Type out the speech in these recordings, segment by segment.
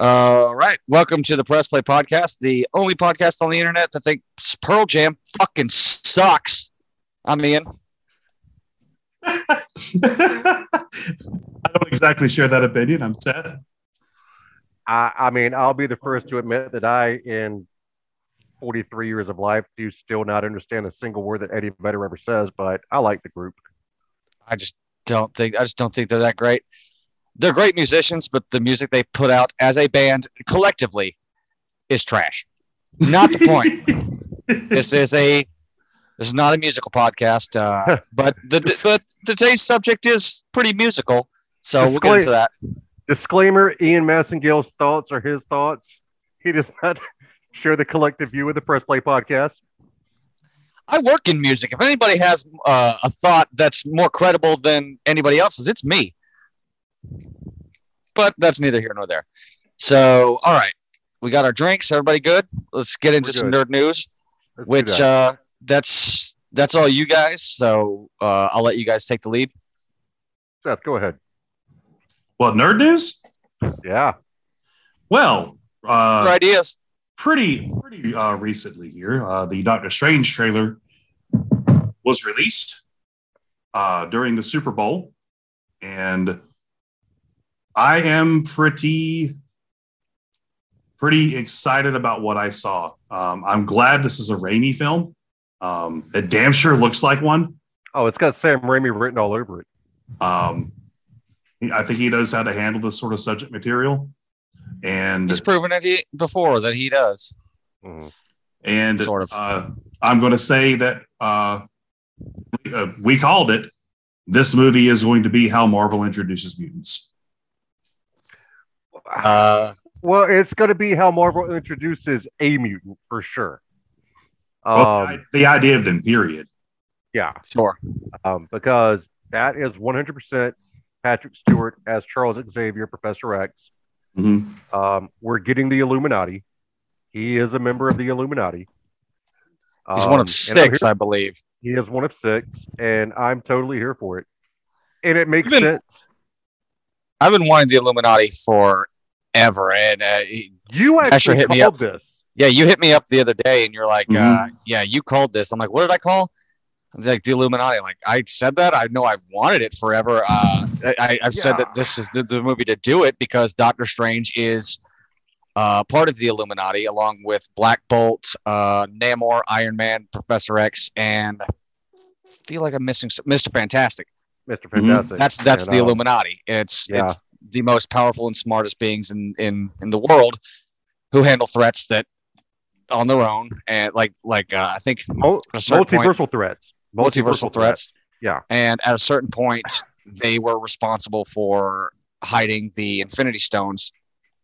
All right. Welcome to the Press Play Podcast, the only podcast on the internet that thinks Pearl Jam fucking sucks. I'm Ian. I don't exactly share that opinion. I'm Seth. I, I mean, I'll be the first to admit that I, in 43 years of life, do still not understand a single word that Eddie Vedder ever says, but I like the group. I just don't think I just don't think they're that great. They're great musicians, but the music they put out as a band collectively is trash. Not the point. this is a this is not a musical podcast, uh, but the but today's subject is pretty musical, so we'll get into that. Disclaimer: Ian Massengale's thoughts are his thoughts. He does not share the collective view of the Press Play podcast. I work in music. If anybody has uh, a thought that's more credible than anybody else's, it's me. But that's neither here nor there. So, all right, we got our drinks. Everybody good? Let's get into some nerd news. Let's which that. uh, that's that's all you guys. So uh, I'll let you guys take the lead. Seth, go ahead. What nerd news? Yeah. Well, Your uh, ideas? pretty pretty uh, recently here, uh, the Doctor Strange trailer was released uh, during the Super Bowl, and I am pretty pretty excited about what I saw. Um, I'm glad this is a Raimi film. Um, it damn sure looks like one. Oh, it's got Sam Raimi written all over it. Um, I think he knows how to handle this sort of subject material, and He's proven it he, before that he does. Mhm. and Sort of. uh, I'm going to say that uh, uh, we called it. This movie is going to be how Marvel introduces mutants. Uh, Well, it's going to be how Marvel introduces a mutant for sure. Um, Well, the, the idea of them, period. yeah, sure. um, because that is 100% Patrick Stewart as Charles Xavier, Professor X. Mhm. Um, we're getting the Illuminati. He is a member of the Illuminati. He's Um, one of I'm six, here- I believe. he is one of six, and I'm totally here for it. And it makes Even- sense. I've been wanting the Illuminati forever, and uh, You Asher actually hit me called this. yeah, you hit me up the other day, and you're like, uh, Mhm. "Yeah, you called this." I'm like, "What did I call?" I'm like the Illuminati. Like I said that. I know I wanted it forever. Uh, I, I've said that this is the, the movie to do it because Doctor Strange is uh, part of the Illuminati, along with Black Bolt, uh, Namor, Iron Man, Professor X, and I feel like I'm missing some- Mr. Fantastic. Mr. Mhm. Fantastic. That's that's And, the um, Illuminati. It's yeah. it's the most powerful and smartest beings in in in the world who handle threats that on their own and like like uh, I think Mul- at a certain point- multiversal threats. multiversal threats. Yeah. And at a certain point, they were responsible for hiding the Infinity Stones.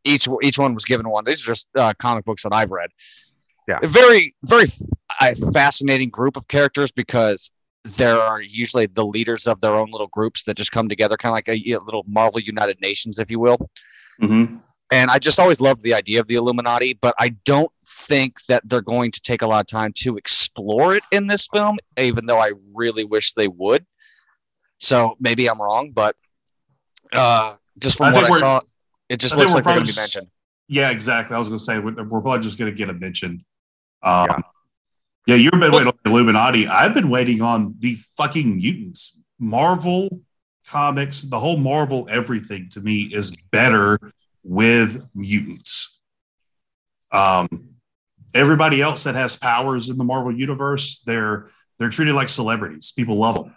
Each each one was given one. These are just uh, comic books that I've read. Yeah. A very very uh, fascinating group of characters because there are usually the leaders of their own little groups that just come together, kind of like a, know, little Marvel United Nations, if you will. Mhm. And I just always loved the idea of the Illuminati, but I don't think that they're going to take a lot of time to explore it in this film, even though I really wish they would. So maybe I'm wrong, but uh, just from I what I saw, it just I looks like they're going to be mentioned. Yeah, exactly. I was going to say we're, we're probably just going to get a mention. Um, Yeah. Yeah. you've been waiting on the Illuminati. I've been waiting on the fucking mutants. Marvel comics, the whole Marvel everything to me is better with mutants. Um, everybody else that has powers in the Marvel universe, they're they're treated like celebrities. People love them,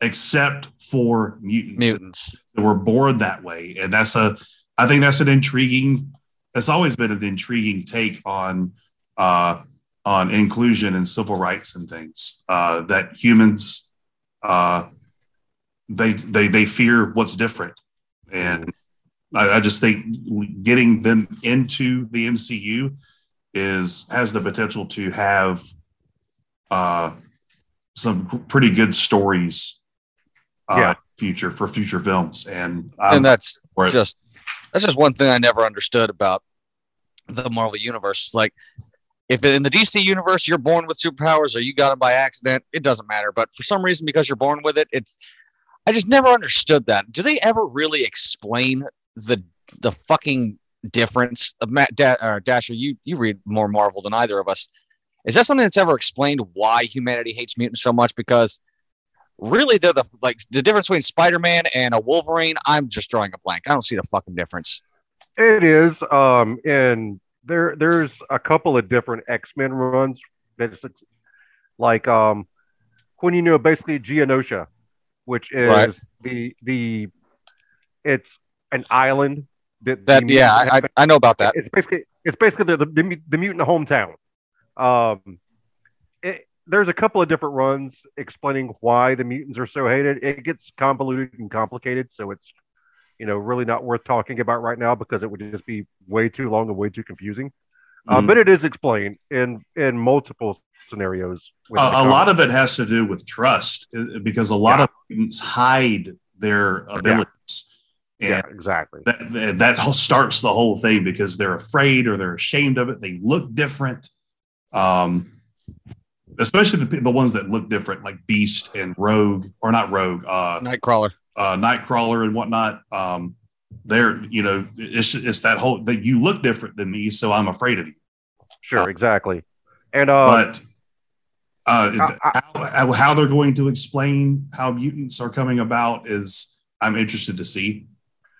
except for mutants Mutants. that were born that way and that's a i think that's an intriguing that's always been an intriguing take on uh on inclusion and civil rights and things uh that humans uh they they they fear what's different and I, I just think getting them into the mcu is has the potential to have uh some pretty good stories uh, Yeah. future for future films, and I'm and that's just that's just one thing I never understood about the Marvel universe. It's like if in the DC universe you're born with superpowers or you got them by accident, it doesn't matter. But for some reason, because you're born with it, it's I just never understood that. Do they ever really explain the the fucking difference. Uh, Matt da- or Dasher, you you read more Marvel than either of us. Is that something that's ever explained why humanity hates mutants so much? Because really, they're the like the difference between Spider Man and a Wolverine. I'm just drawing a blank. I don't see the fucking difference. It is, um, and there there's a couple of different X Men runs that's like um when you know basically Genosha, which is Right. the the it's an island that That yeah, I, I I know about that. It's basically it's basically the the, the, the mutant hometown. Um, it, there's a couple of different runs explaining why the mutants are so hated. It gets convoluted and complicated, so it's you know really not worth talking about right now because it would just be way too long and way too confusing. Uh, Mhm. but it is explained in in multiple scenarios. a, a lot of it has to do with trust uh, because a lot Yeah. of mutants hide their abilities. yeah, And exactly. that, that, that starts the whole thing because they're afraid or they're ashamed of it. They look different. Um, especially the, the ones that look different, like Beast and Rogue, or not Rogue, uh, Nightcrawler. Uh, Nightcrawler and whatnot. Um, they're, you know, it's, it's that whole that you look different than me, so I'm afraid of you. Sure, exactly. And uh, but uh, I- how, how they're going to explain how mutants are coming about is I'm interested to see.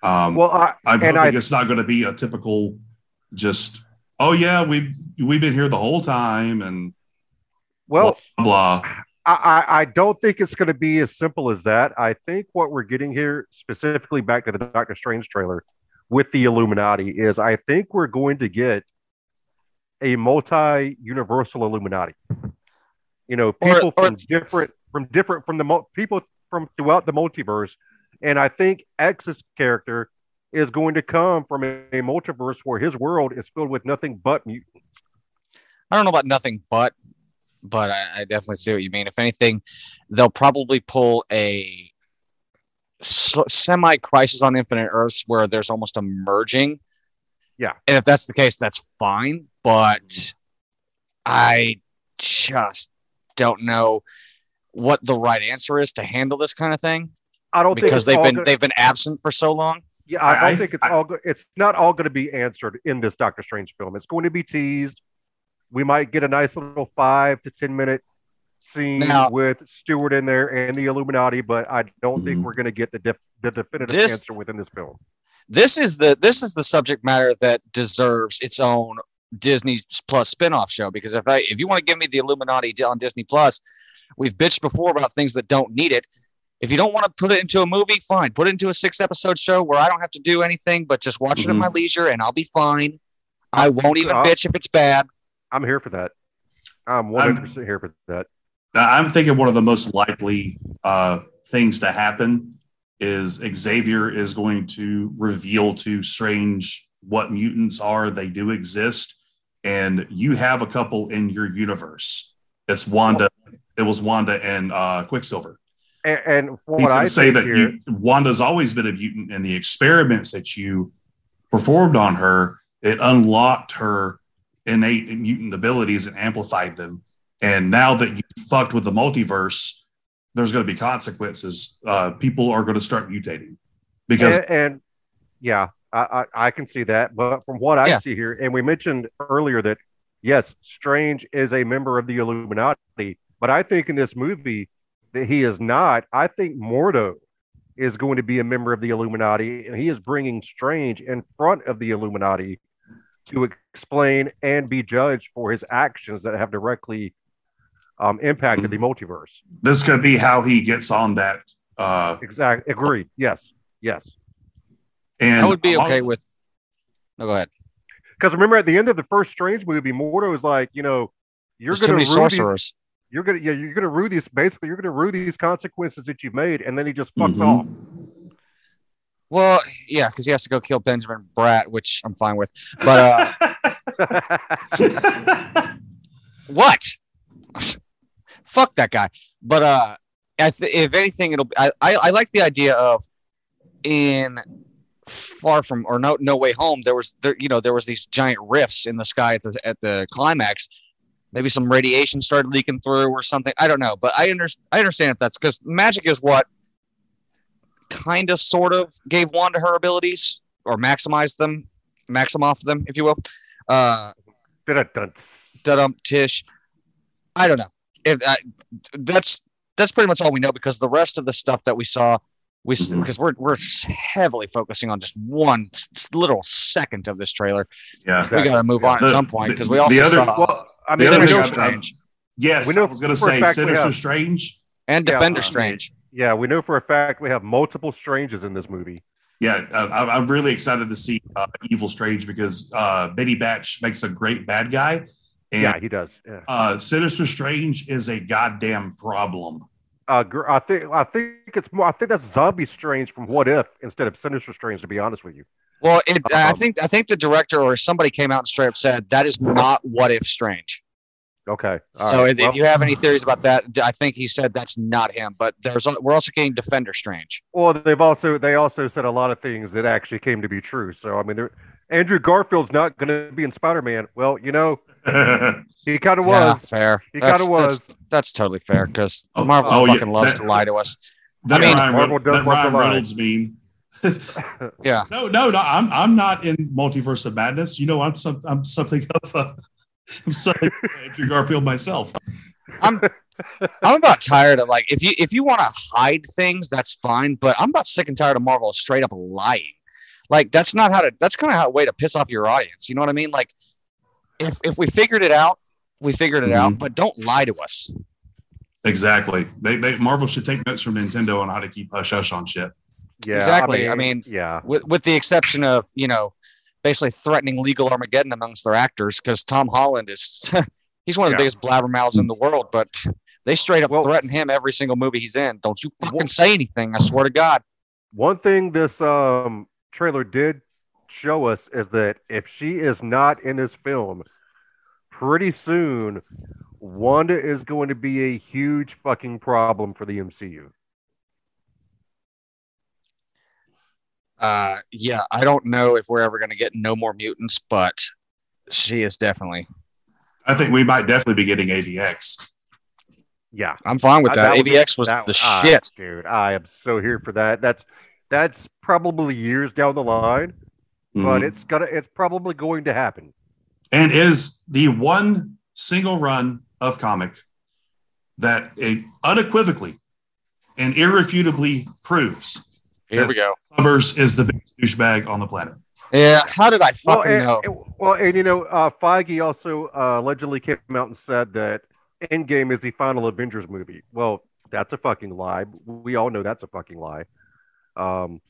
Um, well, I, I'm and hoping I- it's not going to be a typical just oh yeah we've we've been here the whole time and well, blah blah. I, I, don't think it's going to be as simple as that. I think what we're getting here, specifically back to the Doctor Strange trailer with the Illuminati, is I think we're going to get a multi-universal Illuminati. You know, people or- from different from different from the people from throughout the multiverse, and I think X's character is going to come from a, a multiverse where his world is filled with nothing but mutants. I don't know about nothing but, but I, I definitely see what you mean. If anything, they'll probably pull a semi crisis on Infinite Earths where there's almost a merging. Yeah. And if that's the case, that's fine. But mm-hmm. I just don't know what the right answer is to handle this kind of thing I don't think because it's they've been gonna- they've been absent for so long. Yeah, I don't I- think it's I- all. Go- it's not all going to be answered in this Doctor Strange film. It's going to be teased. We might get a nice little five to ten minute scene Now- with Stewart in there and the Illuminati, but I don't think Mhm. we're going to get the def- the definitive This- answer within this film. this is the this is the subject matter that deserves its own Disney Plus spin-off show because if I if you want to give me the Illuminati on Disney Plus, we've bitched before about things that don't need it. If you don't want to put it into a movie, fine. Put it into a six episode show where I don't have to do anything but just watch it at Mhm. my leisure and I'll be fine. I won't even Uh, bitch if it's bad. I'm here for that. I'm 100 percent here for that. I'm thinking one of the most likely uh, things to happen is Xavier is going to reveal to Strange what mutants are. They do exist, and you have a couple in your universe. It's Wanda. It was Wanda and uh, Quicksilver. And, and He's what going I say that here, you, Wanda's always been a mutant, and the experiments that you performed on her it unlocked her innate mutant abilities and amplified them. And now that you fucked with the multiverse, there's going to be consequences. Uh, people are going to start mutating because and, and yeah, I, I I can see that. But from what I Yeah. see here, and we mentioned earlier that yes, Strange is a member of the Illuminati, but I think in this movie that he is not. I think Mordo is going to be a member of the Illuminati, and he is bringing Strange in front of the Illuminati to explain and be judged for his actions that have directly um, impacted the multiverse. this could be how he gets on that. Uh, Exactly. Agreed. Yes. Yes. and I would be okay with no go ahead. Because remember, at the end of the first Strange movie, Mordo is like, you know, you're going to many rue these, you're going to, yeah, you're going to rue these. Basically, you're going to rue these consequences that you've made, and then he just fucks Mhm. Well, yeah, because he has to go kill Benjamin Bratt, which I'm fine with. But uh, what? Fuck that guy. But uh, th- if anything, it'll. I, I I like the idea of in far from or no no way home. There was there you know there was these giant rifts in the sky at the at the climax. Maybe some radiation started leaking through or something. I don't know, but I understand. I understand if that's because magic is what kind of sort of gave Wanda her abilities or maximized them. Maximoff them, off them if you will. Uh, dum tish. I don't know. If I, that's that's pretty much all we know because the rest of the stuff that we saw, we s Mhm. because we're we're heavily focusing on just one s- little second of this trailer. Yeah. We got to move on The- at some point the- because we the also other- saw Well, I The mean, other we thing know, I- Strange Yes, We know I was going to for a say fact we Sinister have- Strange. and Yeah, Defender Strange. Yeah, we know for a fact we have multiple stranges in this movie. Yeah, uh, I- I'm really excited to see uh, Evil Strange because uh, Benny Batch makes a great bad guy, and yeah, he does. Yeah. uh, Sinister Strange is a goddamn problem. Uh, I think I think it's more. I think that's Zombie Strange from What If instead of Sinister Strange. To be honest with you. Well, it, I Um, think I think the director or somebody came out and straight up said that is not what if Strange. Okay. all so right, if, well- if you have any theories about that, I think he said that's not him. But there's we're also getting Defender Strange. Well, they've also they also said a lot of things that actually came to be true. So I mean, Andrew Garfield's not going to be in Spider Man. Well, you know, he kind of Yeah, was. fair. He That's- kind of was. That's, that's totally fair because Oh, Marvel oh, yeah, fucking loves that- to lie to us. that I mean, Ryan, Marvel Reynolds, does that love to Ryan lie. Reynolds meme. Yeah. No, no, no. I'm I'm not in Multiverse of Madness. You know, I'm some I'm something of a. I'm sorry, Andrew Garfield myself. I'm I'm about tired of like if you if you want to hide things, that's fine. But I'm about sick and tired of Marvel straight up lying. Like that's not how to. That's kind of how a way to piss off your audience. You know what I mean? Like if if we figured it out, we figured it out. Mm-hmm. But don't lie to us. Exactly. They, they Marvel should take notes from Nintendo on how to keep hush hush on shit. Yeah, Exactly, I mean- yeah, with with the exception of you know basically threatening legal Armageddon amongst their actors because Tom Holland is he's one of the Yeah. biggest blabbermouths in the world, but they straight up Well- threaten him every single movie he's in. Don't you fucking say anything? I swear to God. One thing this um trailer did show us is that if she is not in this film, pretty soon Wanda is going to be a huge fucking problem for the MCU. Uh, yeah, I don't know if we're ever gonna get no more mutants, but she is definitely. I think we might definitely be getting AVX. Yeah, I'm fine with Uh, that. that would be- AVX was that- the ah, shit. dude. I am so here for that. That's that's probably years down the line, but Mhm. it's gonna it's probably going to happen. and is the one single run of comic that it unequivocally and irrefutably proves Here we go. Summers is the biggest douchebag on the planet. Yeah, how did I Well, fucking and, know? and- well, and you know, uh, Feige also uh, allegedly came out and said that Endgame is the final Avengers movie. Well, that's a fucking lie. We all know that's a fucking lie. Um,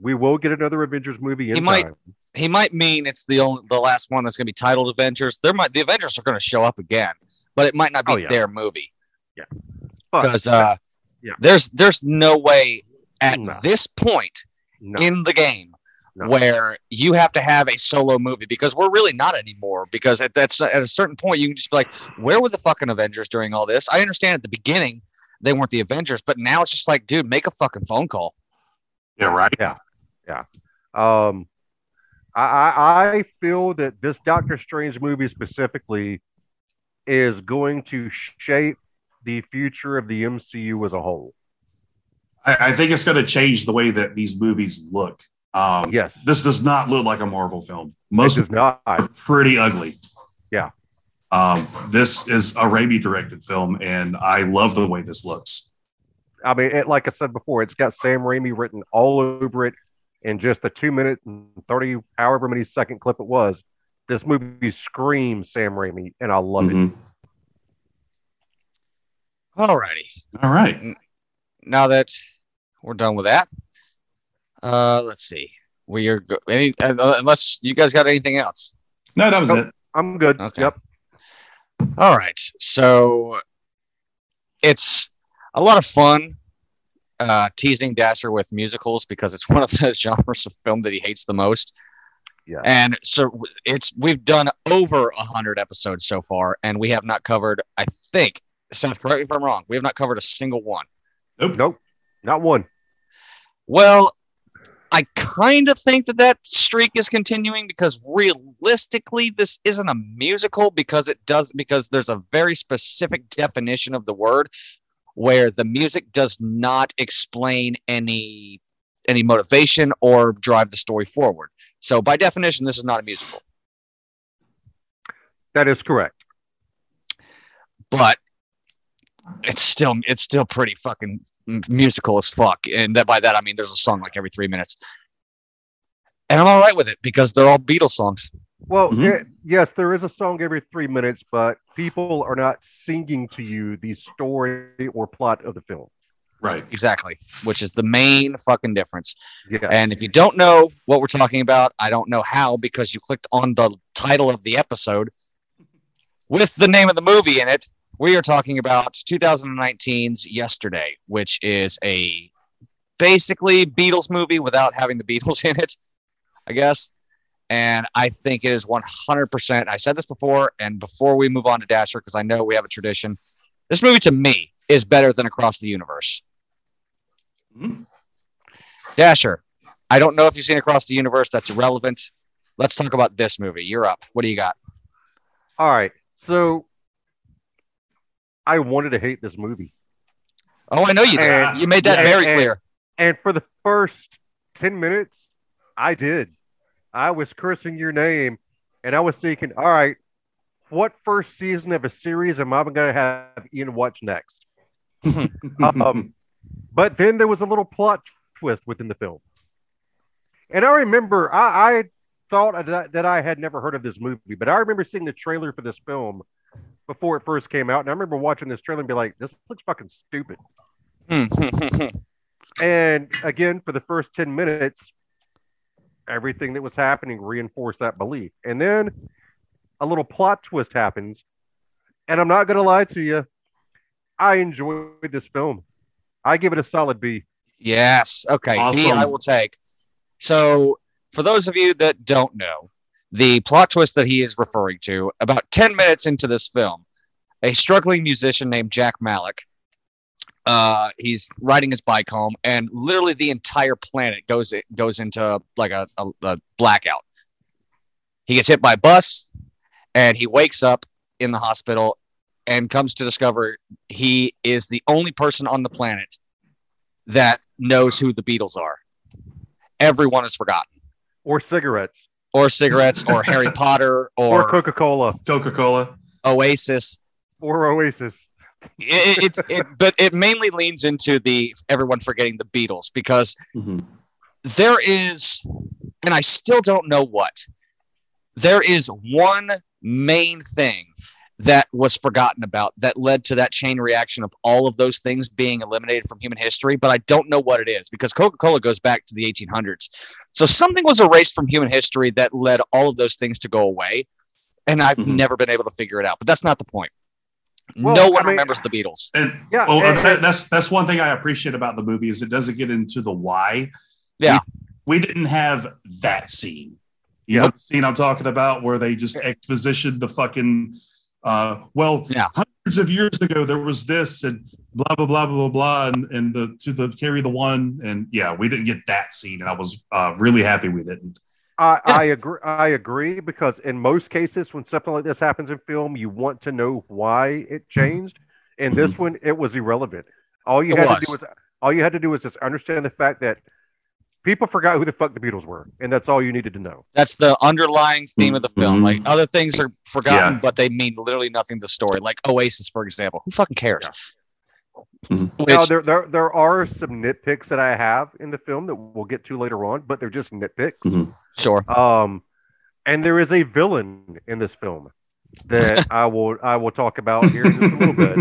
we will get another Avengers movie in He might- time. he might mean it's the only the last one that's going to be titled Avengers. There might the Avengers are going to show up again, but it might not be Oh, yeah. their movie Yeah, because uh, Yeah. there's there's no way at No. this point no, in the game No. where you have to have a solo movie because we're really not anymore. Because at that's at a certain point you can just be like, where were the fucking Avengers during all this? I understand at the beginning they weren't the Avengers, but now it's just like, dude, make a fucking phone call. Yeah, right. Yeah, yeah. Um, I, I I feel that this Doctor Strange movie specifically is going to shape the future of the MCU as a whole. I, I think it's going to change the way that these movies look. Um, Yes, This does not look like a Marvel film. most Most is not. are pretty ugly. Yeah. Um, this is a Raimi directed film, and I love the way this looks. I mean, it, like I said before, it's got Sam Raimi written all over it in just a two minute and 30, however many second clip it was. This movie screams Sam Raimi, and I love it. Mhm. Alrighty. All right. now that we're done with that, uh, let's see. We are go- any uh, unless you guys got anything else. No, that was Nope. it. I'm good. Okay. Yep. All right, so it's a lot of fun uh, teasing Dasher with musicals because it's one of the genres of film that he hates the most. Yeah. And so it's we've done over a hundred episodes so far, and we have not covered. I think Seth, correct me if I'm wrong. We have not covered a single one. Nope. Nope. Not one. Well, I kind of think that that streak is continuing because realistically, this isn't a musical because it does because there's a very specific definition of the word where the music does not explain any any motivation or drive the story forward. So by definition, this is not a musical. That is correct. But it's still it's still pretty fucking musical as fuck. And that by that I mean there's a song like every three minutes. And I'm all right with it because they're all Beatles songs. Well, Mhm. yeah, yes, there is a song every three minutes, but people are not singing to you the story or plot of the film. Right. Exactly, which is the main fucking difference. Yeah. And if you don't know what we're talking about, I don't know how because you clicked on the title of the episode with the name of the movie in it. We are talking about 2019's Yesterday, which is a basically Beatles movie without having the Beatles in it, I guess. And I think it is 100%. I said this before, and before we move on to Dasher, because I know we have a tradition, this movie to me is better than Across the Universe. Mhm. Dasher, I don't know if you've seen Across the Universe. That's irrelevant. Let's talk about this movie. You're up. What do you got? All right. So I wanted to hate this movie. Oh, I know you did. And- you made that very and- clear. And for the first 10 minutes, I did. I was cursing your name and I was thinking, all right, what first season of a series am I going to have Ian watch next? Um, but then there was a little plot twist within the film. And I remember, I, I thought that, that I had never heard of this movie, but I remember seeing the trailer for this film before it first came out. And I remember watching this trailer and be like, this looks fucking stupid. Hmm. And again, for the first 10 minutes, everything that was happening reinforced that belief. And then a little plot twist happens. And I'm not going to lie to you, I enjoyed this film. I give it a solid B. yes. Okay. Awesome. I will take. So, for those of you that don't know, the plot twist that he is referring to, about 10 minutes into this film, a struggling musician named Jack Malik, uh, he's riding his bike home, and literally the entire planet goes goes into like a, a, a blackout. He gets hit by a bus, and he wakes up in the hospital, and comes to discover he is the only person on the planet that knows who the Beatles are. Everyone is forgotten, Or cigarettes. Or cigarettes, or Harry Potter, Or, or, Coca Cola. Coca Cola. Oasis. Or Oasis. It, it, it, but it mainly leans into the everyone forgetting the Beatles because Mhm. there is, and I still don't know what, there is one main thing that was forgotten about that led to that chain reaction of all of those things being eliminated from human history, but I don't know what it is because Coca Cola goes back to the 1800s. So something was erased from human history that led all of those things to go away. And I've Mhm. never been able to figure it out, but that's not the point. Well, no one I mean- remembers the Beatles. And Yeah. well, and- that, that's that's one thing I appreciate about the movie is it doesn't get into the why. Yeah. we, we didn't have that scene. You Yeah. know the scene I'm talking about where they just expositioned the fucking. Uh, well, Yeah. hundreds of years ago there was this and blah blah blah blah blah blah and, and the to the carry the one and yeah we didn't get that scene and I was uh, really happy we didn't. I, Yeah. I agree. I agree because in most cases, when something like this happens in film, you want to know why it changed. In this one, it was irrelevant. All you It had was. to do was all you had to do was just understand the fact that people forgot who the fuck the Beatles were, and that's all you needed to know. That's the underlying theme of the film. Mhm. Like other things are forgotten, Yeah. but they mean literally nothing to the story. Like Oasis, for example. Who fucking cares? Mhm. Which, now there, there there are some nitpicks that I have in the film that we'll get to later on, but they're just nitpicks. Mhm. sure. Um, and there is a villain in this film that I will I will talk about here in just a little bit.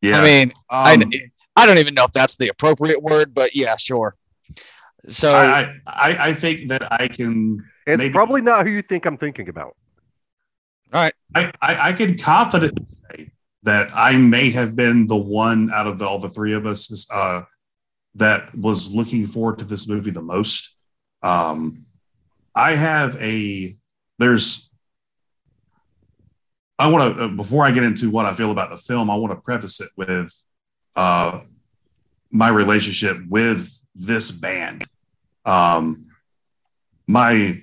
Yeah, I mean, um, I, I don't even know if that's the appropriate word, but yeah, sure. So I, I I I think that I can It's Maybe- probably not who you think I'm thinking about. I, I, I can confidently say that I may have been the one out of the, all the three of us uh, that was looking forward to this movie the most. Um, I have a there's. I want to before I get into what I feel about the film, I want to preface it with uh, my relationship with this band. Um, my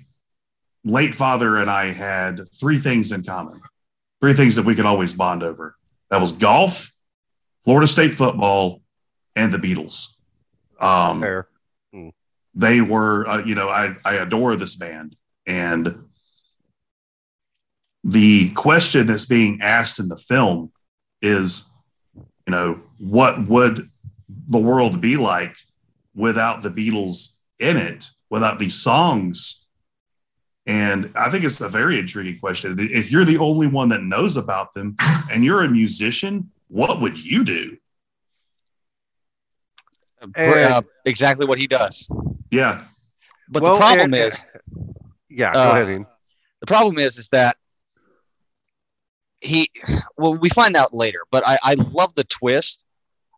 late father and I had three things in common, three things that we could always bond over. That was golf, Florida State football, and the Beatles. Um, Fair. they were, uh, you know, I, I adore this band. And the question that's being asked in the film is, you know, what would the world be like without the Beatles in it, without these songs? And I think it's a very intriguing question. If you're the only one that knows about them and you're a musician, what would you do? Uh, exactly what he does. Yeah. But well, the problem and, is, yeah, go uh, ahead. Ian. The problem is, is that he. Well, we find out later, but I, I love the twist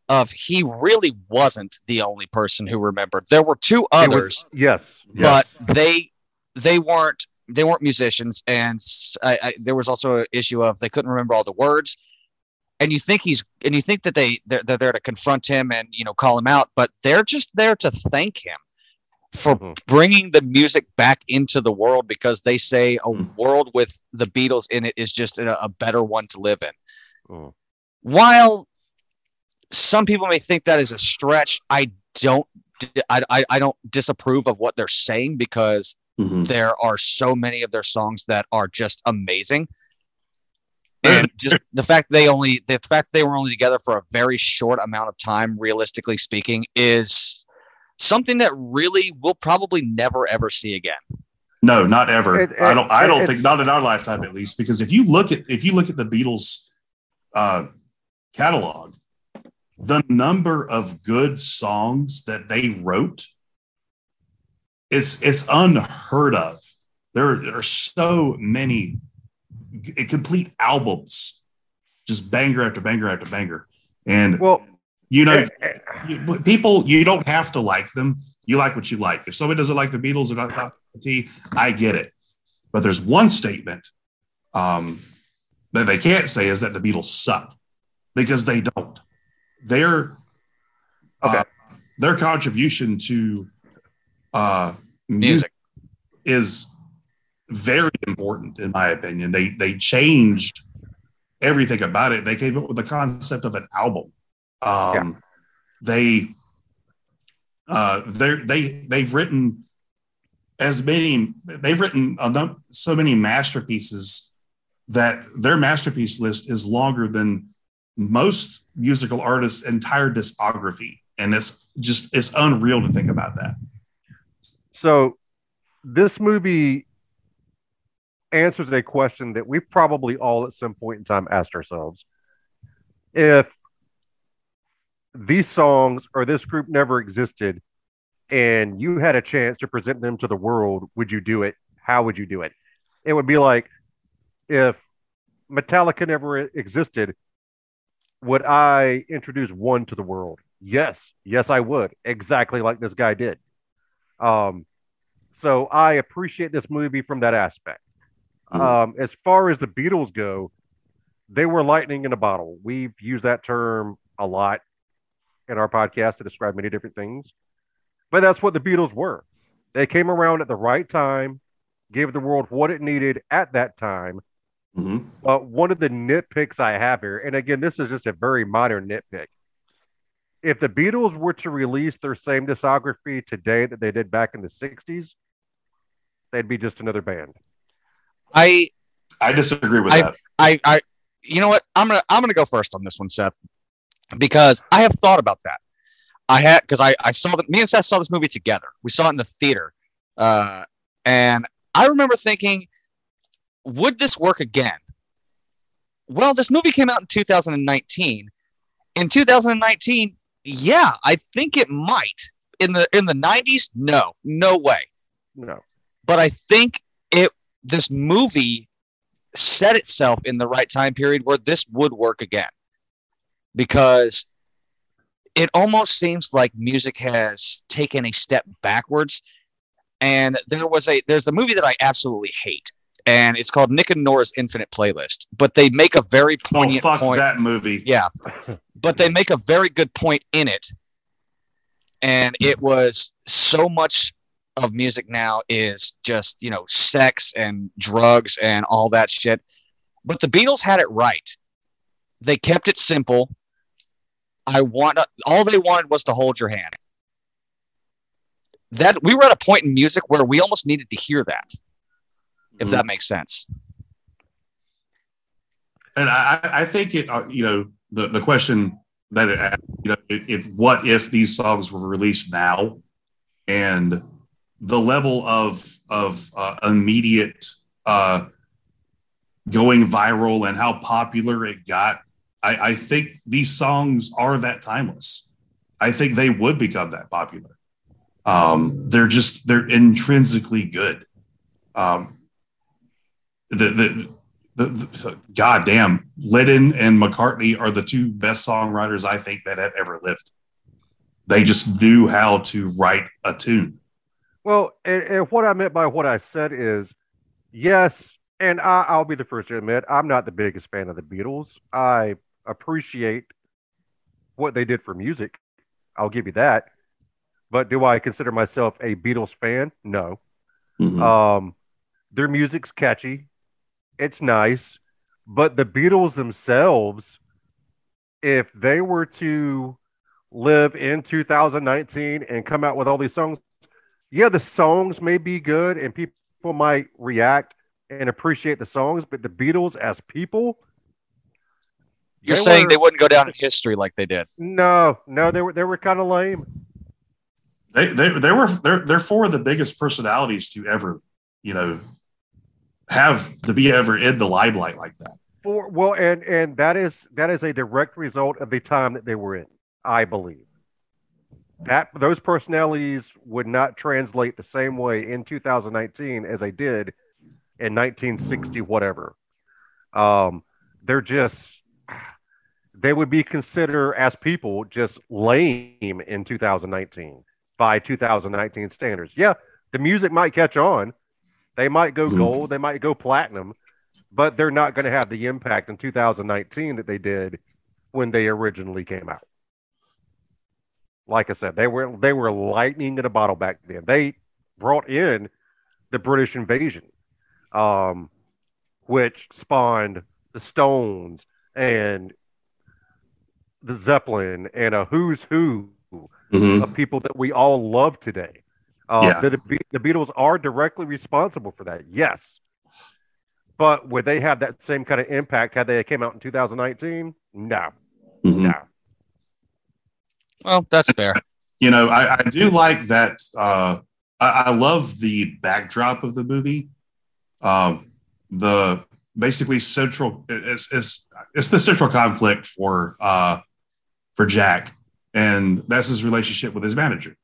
of he really wasn't the only person who remembered. There were two others. Was, yes, but yes. they they weren't they weren't musicians, and I, I, there was also an issue of they couldn't remember all the words. And you think he's and you think that they they're, they're there to confront him and you know call him out, but they're just there to thank him for mm-hmm. bringing the music back into the world because they say a mm. world with the Beatles in it is just a, a better one to live in. Mm. While some people may think that is a stretch, I don't. I, I, I don't disapprove of what they're saying because mm-hmm. there are so many of their songs that are just amazing. And just the fact they only the fact they were only together for a very short amount of time, realistically speaking, is something that really we'll probably never ever see again. No, not ever. It, it, I don't. I don't think not in our lifetime, at least. Because if you look at if you look at the Beatles uh, catalog, the number of good songs that they wrote is it's unheard of. There are so many complete albums, just banger after banger after banger. And well, you know, eh, people, you don't have to like them. You like what you like. If somebody doesn't like the Beatles or not tea, I get it. But there's one statement um, that they can't say is that the Beatles suck because they don't. Their okay. Uh, their contribution to uh, music. music is very important in my opinion. They they changed everything about it. They came up with the concept of an album um, yeah. They uh, they they they've written as many they've written so many masterpieces that their masterpiece list is longer than most musical artists' entire discography, and it's just it's unreal to think about that. So, this movie answers a question that we probably all at some point in time asked ourselves: If these songs or this group never existed and you had a chance to present them to the world, would you do it? How would you do it? It would be like if Metallica never existed, would I introduce one to the world? Yes, yes, I would. Exactly like this guy did. Um, so I appreciate this movie from that aspect. Mm-hmm. Um, as far as the Beatles go, they were lightning in a bottle. We've used that term a lot in our podcast to describe many different things. But that's what the Beatles were. They came around at the right time, gave the world what it needed at that time. Mm-hmm. But one of the nitpicks I have here, and again, this is just a very modern nitpick. If the Beatles were to release their same discography today that they did back in the 60s, they'd be just another band. I I disagree with I, that. I, I you know what? I'm gonna I'm gonna go first on this one, Seth because I have thought about that. I had because I, I saw that me and Seth saw this movie together. We saw it in the theater, uh, and I remember thinking, would this work again? Well, this movie came out in 2019. In 2019, yeah, I think it might. In the in the 90s, no, no way, no. But I think it this movie set itself in the right time period where this would work again because it almost seems like music has taken a step backwards. And there was a there's a movie that I absolutely hate, and it's called Nick and Nora's Infinite Playlist. But they make a very poignant oh, fuck point. that movie. Yeah, but they make a very good point in it, and it was so much of music now is just you know sex and drugs and all that shit. But the Beatles had it right. They kept it simple. I want all they wanted was to hold your hand. that we were at a point in music where we almost needed to hear that, if that makes sense. And I, I think it, uh, you know, the, the question that it you know, if, if what if these songs were released now, and the level of of uh, immediate uh, going viral and how popular it got, I, I think these songs are that timeless. I think they would become that popular. Um, they're just they're intrinsically good. Um, the the the, the God damn, Lennon and McCartney are the two best songwriters I think that have ever lived. They just knew how to write a tune. Well, and, and what I meant by what I said is, yes, and I, I'll be the first to admit I'm not the biggest fan of the Beatles. I appreciate what they did for music. I'll give you that. But do I consider myself a Beatles fan? No. Um, their music's catchy, it's nice, but the Beatles themselves, if they were to live in 2019 and come out with all these songs, yeah, the songs may be good and people might react and appreciate the songs, but the Beatles as people, You're They saying were- they wouldn't go down in history like they did. no, no, they were they were kind of lame. They, they they were they're they're four of the biggest personalities to ever, you know, have to be ever in the limelight like that. For well, and and that is that is a direct result of the time that they were in. I believe that those personalities would not translate the same way in 2019 as they did in 1960, whatever. Um, they're just they would be considered as people just lame in 2019 by 2019 standards. Yeah, the music might catch on. They might go Mhm. gold, they might go platinum, but they're not going to have the impact in 2019 that they did when they originally came out. Like I said, they were they were lightning in a bottle back then. They brought in the British invasion, um, which spawned the Stones and the Zeppelin and a who's who of people that we all love today. Uh, Yeah. the, the, the Beatles are directly responsible for that, yes. But would they have that same kind of impact had they came out in 2019? No, Mhm. no. Well, that's fair. you know, I, I do like that. Uh, I, I love the backdrop of the movie. Um, the basically central it's, it's it's the central conflict for uh, for Jack, and that's his relationship with his manager.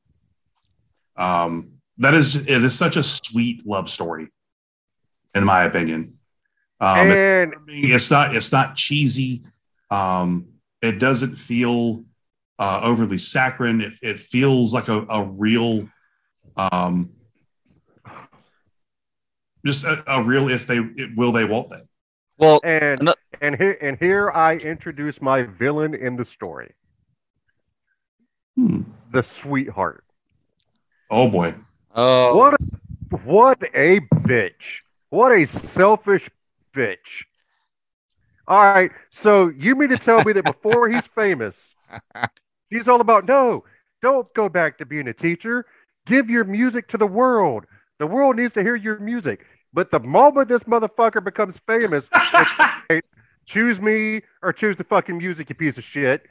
Um, that is it is such a sweet love story, in my opinion. Um, and it's not it's not cheesy. Um, it doesn't feel uh, overly saccharine. It, it feels like a, a real, um, just a, a real if they it, will they won't they. Well, and Ano- and here and here I introduce my villain in the story, Hmm. the sweetheart. Oh boy, oh, What a, what a bitch. What a selfish bitch. All right. So you mean to tell me that before he's famous, he's all about no, don't go back to being a teacher. Give your music to the world. The world needs to hear your music. But the moment this motherfucker becomes famous, choose me or choose the fucking music, you piece of shit.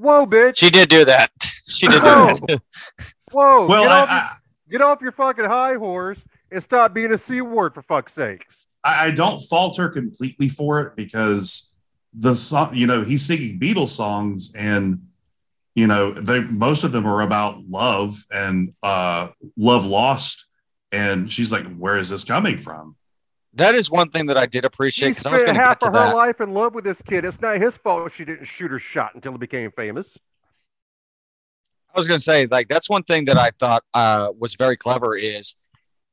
Whoa, bitch. she did do that. She did do that. Whoa. well get, I, off your, I, get off your fucking high horse and stop being a C word for fuck's sakes. I I don't fault her completely for it because the song, you know, he's singing Beatles songs and you know, they most of them are about love and uh love lost. And she's like, Where is this coming from? That is one thing that I did appreciate She because I was spent going to half of her that. life in love with this kid. It's not his fault she didn't shoot her shot until he became famous. I was going to say, like, that's one thing that I thought uh, was very clever is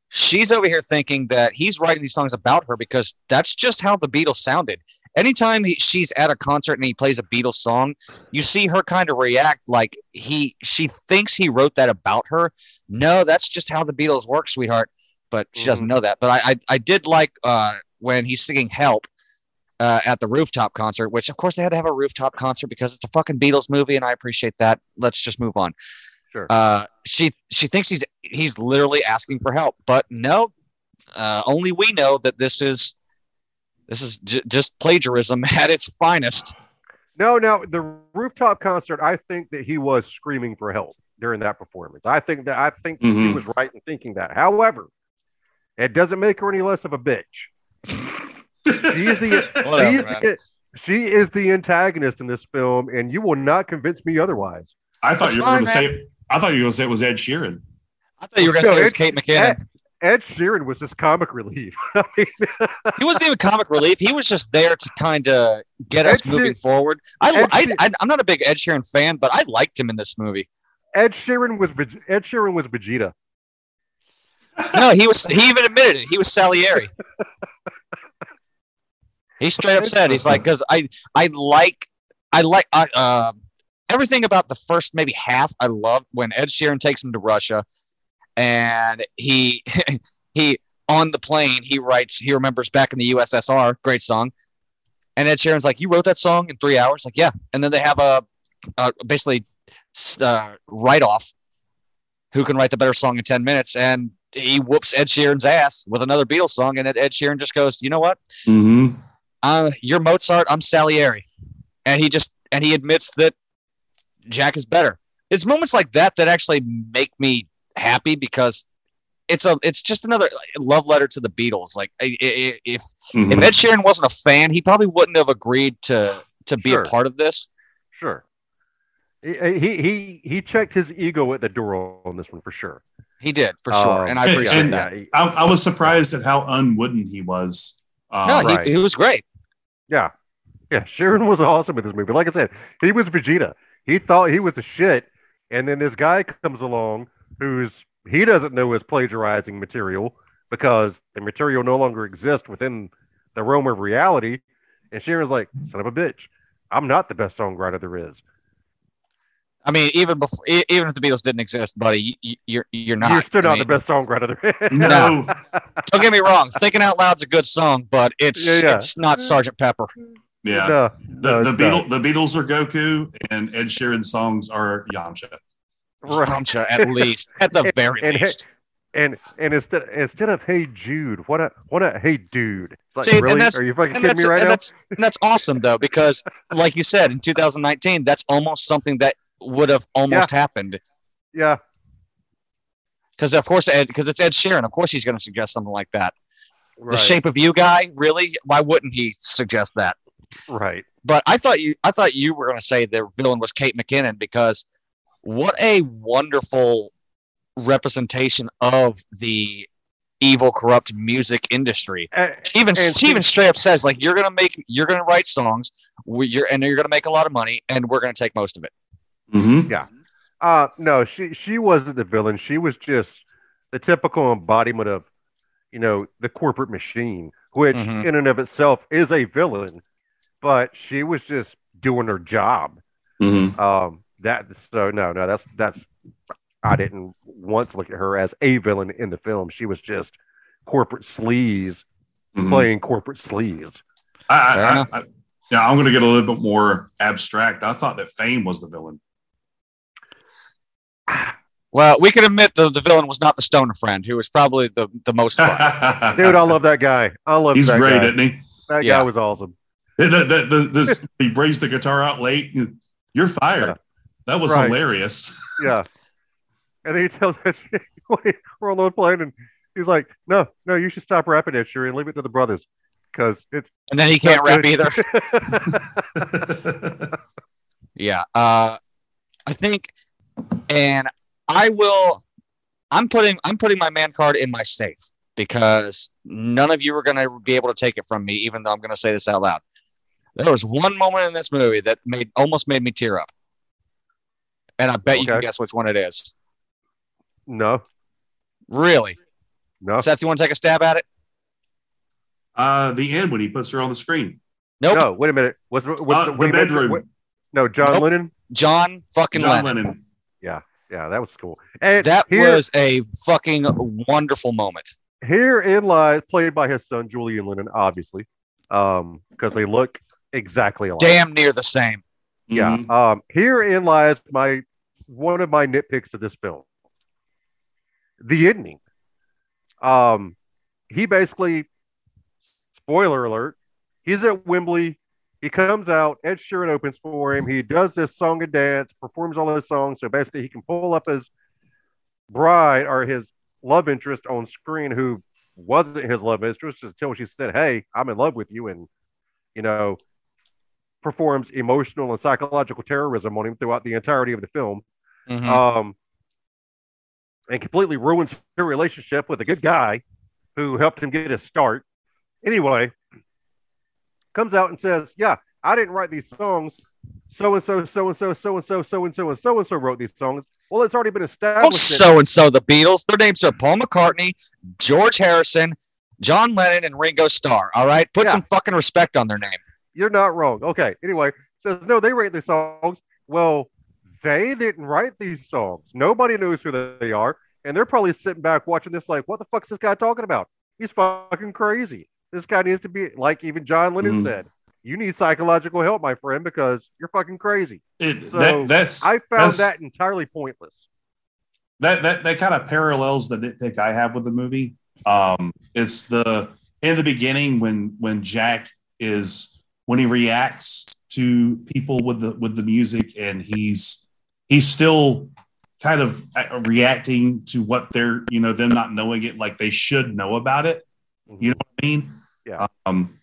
she's over here thinking that he's writing these songs about her because that's just how the Beatles sounded. Anytime he, she's at a concert and he plays a Beatles song, you see her kind of react like he she thinks he wrote that about her. No, that's just how the Beatles work, sweetheart. But she doesn't know that. But I I, I did like uh, when he's singing "Help." Uh, at the rooftop concert, which of course they had to have a rooftop concert because it's a fucking Beatles movie, and I appreciate that. Let's just move on. Sure. Uh, she she thinks he's he's literally asking for help, but no, uh, only we know that this is this is j- just plagiarism at its finest. No, no, the rooftop concert. I think that he was screaming for help during that performance. I think that I think he Mhm. was right in thinking that. However, it doesn't make her any less of a bitch. She is the Whatever, she, is the she is the antagonist in this film, and you will not convince me otherwise. I thought That's you were going to say. I thought you were going to say it was Ed Sheeran. I thought you were going to No, say it was it's- Kate McKinnon. Ed Sheeran was just comic relief. I mean, He wasn't even comic relief. He was just there to kind of get us Ed moving Sheer- forward. I, Ed I, Sheer- I, I'm not a big Ed Sheeran fan, but I liked him in this movie. Ed Sheeran was Veg- Ed Sheeran was Vegeta. No, he was. He even admitted it. He was Salieri. He straight up said, "He's like, because I, I like, I like, I, uh, everything about the first maybe half. I love when Ed Sheeran takes him to Russia, and he, he on the plane he writes. He remembers back in the USSR. Great song. And Ed Sheeran's like, "You wrote that song in three hours?" Like, yeah. And then they have a, a basically, uh, write off. Who can write the better song in ten minutes? And he whoops Ed Sheeran's ass with another Beatles song, and Ed Ed Sheeran just goes, "You know what? Mm-hmm. Uh, you're Mozart. I'm Salieri," and he just and he admits that Jack is better. It's moments like that that actually make me happy because it's a it's just another love letter to the Beatles. Like I- I- if Mm-hmm. if Ed Sheeran wasn't a fan, he probably wouldn't have agreed to to be Sure. a part of this. Sure. He, he he he checked his ego at the door on this one for sure. He did for sure, Um, and I appreciate and- that. Yeah, he- I, I was surprised at how unwooden he was. Uh, No, right. he, he was great. yeah, yeah. Sheeran was awesome in this movie. Like I said, he was Vegeta. He thought he was the shit, and then this guy comes along who's he doesn't know is plagiarizing material because the material no longer exists within the realm of reality. And Sheeran's like, "Son of a bitch, I'm not the best songwriter there is. I mean, even before, e- even if the Beatles didn't exist, buddy, you, you're you're not. You're still I not mean, the best songwriter there is." no, Don't get me wrong. Thinking Out Loud's a good song, but it's Yeah, yeah. it's not Sergeant Pepper. yeah. No, The, no, the, it's Beatles, the Beatles are Goku, and Ed Sheeran's songs are Yamcha. Right. Yamcha, at least, at the very and- least. And and instead instead of hey Jude, what a what a hey dude. It's like See, and really? that's- Are you fucking kidding that's, me right and now? that's and that's awesome though, because like you said, in 2019, that's almost something that would have almost happened. Yeah, Because of course, Ed, because it's Ed Sheeran. Of course, he's going to suggest something like that. right. The Shape of You guy, really? Why wouldn't he suggest that? right. But I thought you, I thought you were going to say the villain was Kate McKinnon because what a wonderful representation of the evil, corrupt music industry. Uh, She even she she- even straight up says like you're gonna make you're gonna write songs, we, you're and you're gonna make a lot of money, and we're gonna take most of it. Mm-hmm. uh no, she she wasn't the villain. She was just the typical embodiment of you know the corporate machine, which Mhm. in and of itself is a villain, but she was just doing her job. Mm-hmm. Um that so no no that's that's I didn't once look at her as a villain in the film. She was just corporate sleaze Mm-hmm. playing corporate sleaze. I, Fair I. I, yeah, I'm going to get a little bit more abstract. I thought that Fame was the villain. Well, we can admit the, the villain was not the stoner friend, who was probably the, the most fun. Dude, I love that guy. I love He's that great, guy. isn't he? That Yeah. guy was awesome. The, the, the, this, he brings the guitar out late. You're fired. Yeah. That was Right. hilarious. Yeah. And then he tells that we're on the plane, and he's like, "No, no, you should stop rapping that, Shuri, and leave it to the brothers, because it's and then he can't rap good." either. Yeah. Uh, I think, and I will. I'm putting I'm putting my man card in my safe because none of you are going to be able to take it from me, even though I'm going to say this out loud. There was one moment in this movie that made almost made me tear up, and I bet you can guess which one it is. no, Really, no, Seth, you want to take a stab at it? uh, the end when he puts her on the screen. Nope. no. Wait a minute. What's, what's Uh, when the he mentioned- bedroom. what- no, John Nope. Lennon. John fucking John Lennon. Lennon. Yeah, yeah, that was cool. And That here, was a fucking wonderful moment. herein lies played by his son Julian Lennon, obviously, um, because they look exactly alike. Damn near the same. Yeah. Mhm. Um, herein lies my one of my nitpicks of this film. The ending. Um, he basically, spoiler alert, he's at Wembley. He comes out, Ed Sheeran opens for him. He does this song and dance, performs all his songs. So basically, he can pull up his bride or his love interest on screen who wasn't his love interest just until she said, Hey, I'm in love with you. And, you know, performs emotional and psychological terrorism on him throughout the entirety of the film. Mhm. Um, and completely ruins her relationship with a good guy who helped him get his start. Anyway, comes out and says, Yeah, I didn't write these songs. So and so, so and so, so and so, so and so, and so and so wrote these songs. Well, it's already been established. so and so the Beatles. Their names are Paul McCartney, George Harrison, John Lennon, and Ringo Starr. All right, put Yeah. some fucking respect on their name. You're not wrong. Okay. Anyway, says no, they write these songs. Well, they didn't write these songs. Nobody knows who they are, and they're probably sitting back watching this like, what the fuck's this guy talking about? He's fucking crazy. This guy needs to be like even John Lennon Mhm. said. You need psychological help, my friend, because you're fucking crazy. It, So, that, that's I found that's- that entirely pointless. that that that kind of parallels the nitpick I have with the movie. Um, it's the in the beginning when when Jack is when he reacts to people with the with the music and he's he's still kind of uh, reacting to what they're you know them not knowing it like they should know about it. You know what I mean? Yeah. Um,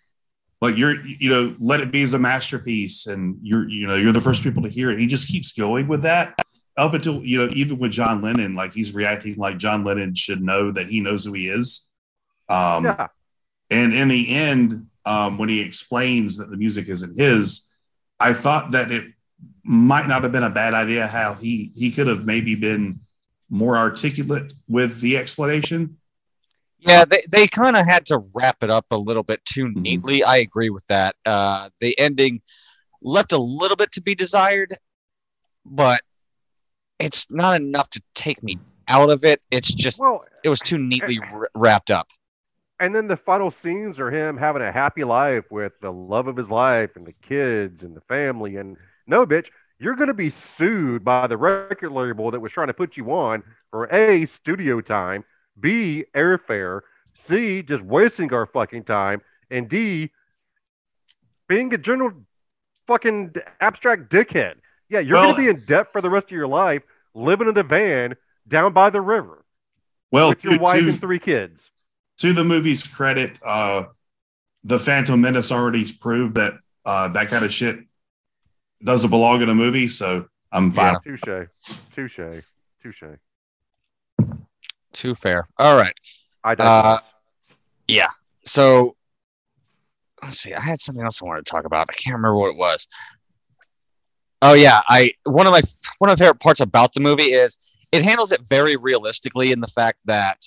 like you're you know let it be as a masterpiece and you're you know you're the first people to hear it. He just keeps going with that up until you know even with John Lennon, like he's reacting like John Lennon should know that he knows who he is. Um, yeah. and in the end, um, when he explains that the music isn't his, I thought that it might not have been a bad idea how he he could have maybe been more articulate with the explanation. Yeah, they, they kind of had to wrap it up a little bit too Mhm. neatly. I agree with that. Uh, the ending left a little bit to be desired, but it's not enough to take me out of it. It's just Well, it was too neatly r- wrapped up. and then the final scenes are him having a happy life with the love of his life and the kids and the family. And no, bitch, you're going to be sued by the record label that was trying to put you on for A, studio time, B, airfare, C, just wasting our fucking time, and D, being a general fucking abstract dickhead. Yeah, you're Well- going to be in debt for the rest of your life living in a van down by the river Well, with your to, wife to- and three kids. to the movie's credit, uh, the Phantom Menace already proved that uh, that kind of shit doesn't belong in a movie. So I'm fine. Yeah. Touche. Touche. Touche. Too fair. All right. I Uh, digress. So let's see. I had something else I wanted to talk about. I can't remember what it was. Oh yeah, I one of my one of my favorite parts about the movie is it handles it very realistically in the fact that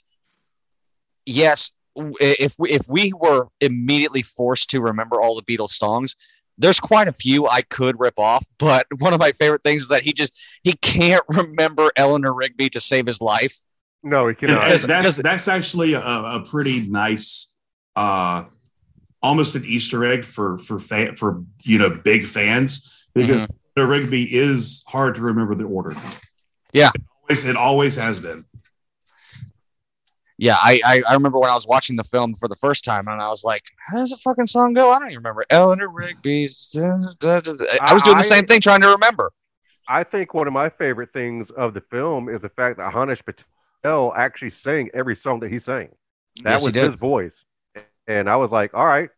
yes, if we if we were immediately forced to remember all the Beatles songs, there's quite a few I could rip off, but one of my favorite things is that he just he can't remember Eleanor Rigby to save his life. No, he And- cannot. and Because- that's that's actually a, a pretty nice, uh, almost an Easter egg for for fan, for you know big fans because the Rigby is hard to remember the order. Yeah. it always, it always has been. Yeah, I, I I remember when I was watching the film for the first time, and I was like, "How does the fucking song go?" I don't even remember. Eleanor Rigby's. I was doing the same thing, trying to remember. I think one of my favorite things of the film is the fact that Himesh Patel actually sang every song that he sang. That Yes, was did. his voice. And I was like, all right,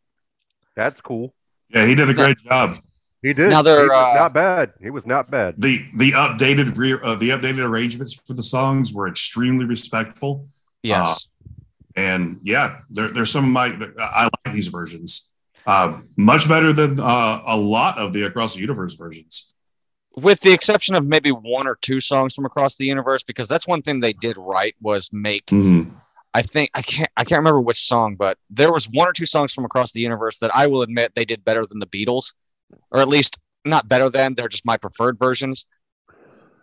that's cool. Yeah, he did a great job. He did. Now they're, he was uh, not bad. He was not bad. the The updated re, uh, the updated arrangements for the songs were extremely respectful. Yes. and yeah, there, there's some of my I like these versions uh, much better than uh, a lot of the Across the Universe versions. With the exception of maybe one or two songs from across the universe, because that's one thing they did right was make. Mhm. I think I can't I can't remember which song, but there was one or two songs from across the universe that I will admit they did better than the Beatles, or at least not better than. They're just my preferred versions.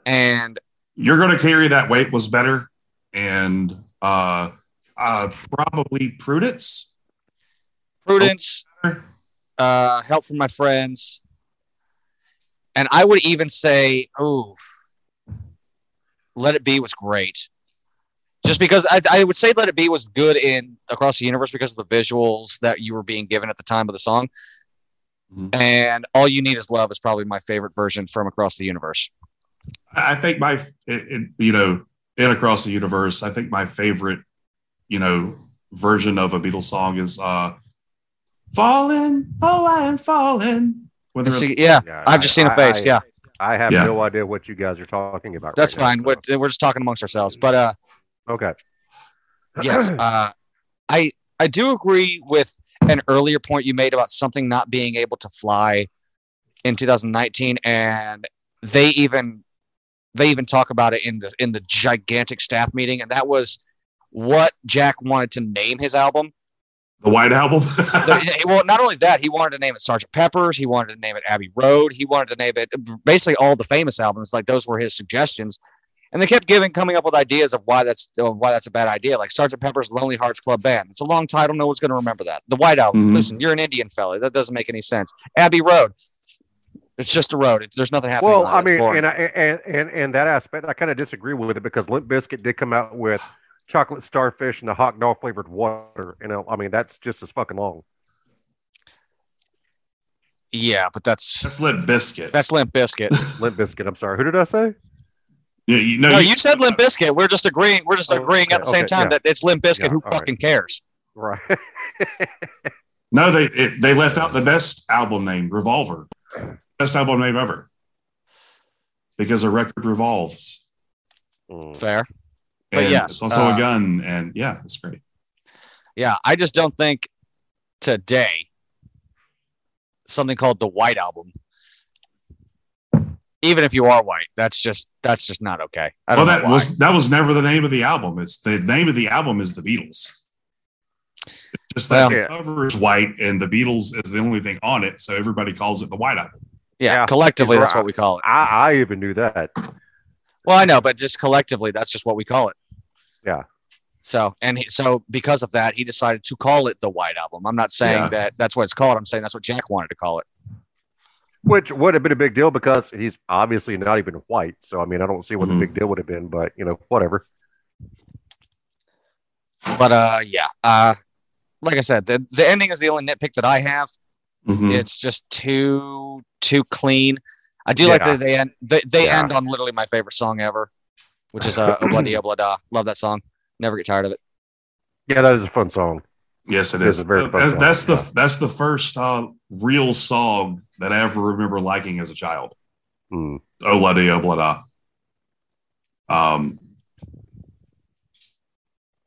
And You're going to carry that weight was better, and uh, uh, probably Prudence. Prudence, uh, help from my friends, and I would even say, oh, Let It Be was great. Just because I, I would say Let It Be was good in Across the Universe because of the visuals that you were being given at the time of the song. Mhm. And All You Need Is Love is probably my favorite version from Across the Universe. I I think my, it, it, you know, in across the universe, I think my favorite, you know, version of a Beatles song is uh, "Falling, oh I am falling." When they're See, yeah, Yeah, I've just seen a I- face. I- yeah, I have Yeah. no idea what you guys are talking about. that's right now, fine. so- We're, we're just talking amongst ourselves. But uh, Okay. yes, uh, I I do agree with an earlier point you made about something not being able to fly in 2019, and they even they even talk about it in the in the gigantic staff meeting, and that was what Jack wanted to name his album. The White Album. Well, not only that, he wanted to name it Sergeant Pepper's. He wanted to name it Abbey Road. He wanted to name it basically all the famous albums. Like those were his suggestions, and they kept giving, coming up with ideas of why that's of why that's a bad idea. Like Sergeant Pepper's Lonely Hearts Club Band. It's a long title. No one's going to remember that. The White Album. Mhm. Listen, you're an Indian fella. That doesn't make any sense. Abbey Road. It's just a road. It's, there's nothing happening. Well. I mean, and, I, and and and that aspect, I kind of disagree with it because Limp Bizkit did come out with chocolate starfish and the hot dog flavored water. You know, I mean, that's just as fucking long. yeah, but that's That's Limp Bizkit. that's Limp Bizkit. Limp Bizkit. I'm sorry. Who did I say? Yeah, you, no, no, you said Limp Bizkit. We're just agreeing. We're just Oh, agreeing at the same okay, time yeah. that it's Limp Bizkit. Yeah, Who all right. fucking cares? Right. No, they it, they left out the best album name, Revolver. Best album name ever. Because a record revolves. Fair. But And yes, it's also uh, a gun, and yeah, it's great. Yeah, I just don't think today something called the White Album. Even if you are white, that's just that's just not okay. I Well, don't that know was that was never the name of the album. It's the name of the album is the Beatles. It's just that Well- the cover is white, and the Beatles is the only thing on it, so everybody calls it the White Album. yeah, Yeah, collectively that's what we call it. I, I even knew that. Well, I know, but just collectively that's just what we call it. Yeah. So and he, so because of that, he decided to call it the White Album. I'm not saying Yeah. that that's what it's called. I'm saying that's what Jack wanted to call it. Which would have been a big deal because he's obviously not even white. So I mean, I don't see what the big deal would have been, but you know, whatever. But uh, yeah. Uh, like I said, the the ending is the only nitpick that I have. Mhm. It's just too too clean. I do like Yeah. that they end they, they Yeah. end on literally my favorite song ever, which is uh Obla Di Obla Da. Love that song. Never get tired of it. Yeah, that is a fun song. Yes, it It's is. a very That's, song, that's the that's the first uh, real song that I ever remember liking as a child. Mm. Ola di Obla Da. Um,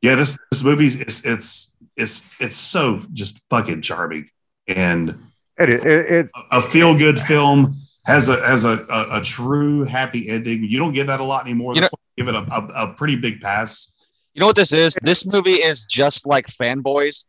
yeah, this this movie is it's it's it's so just fucking charming and It, it, it, a feel good film has a has a, a, a true happy ending. You don't get that a lot anymore. You That's why I give it a, a, a pretty big pass. You know what this is? This movie is just like Fanboys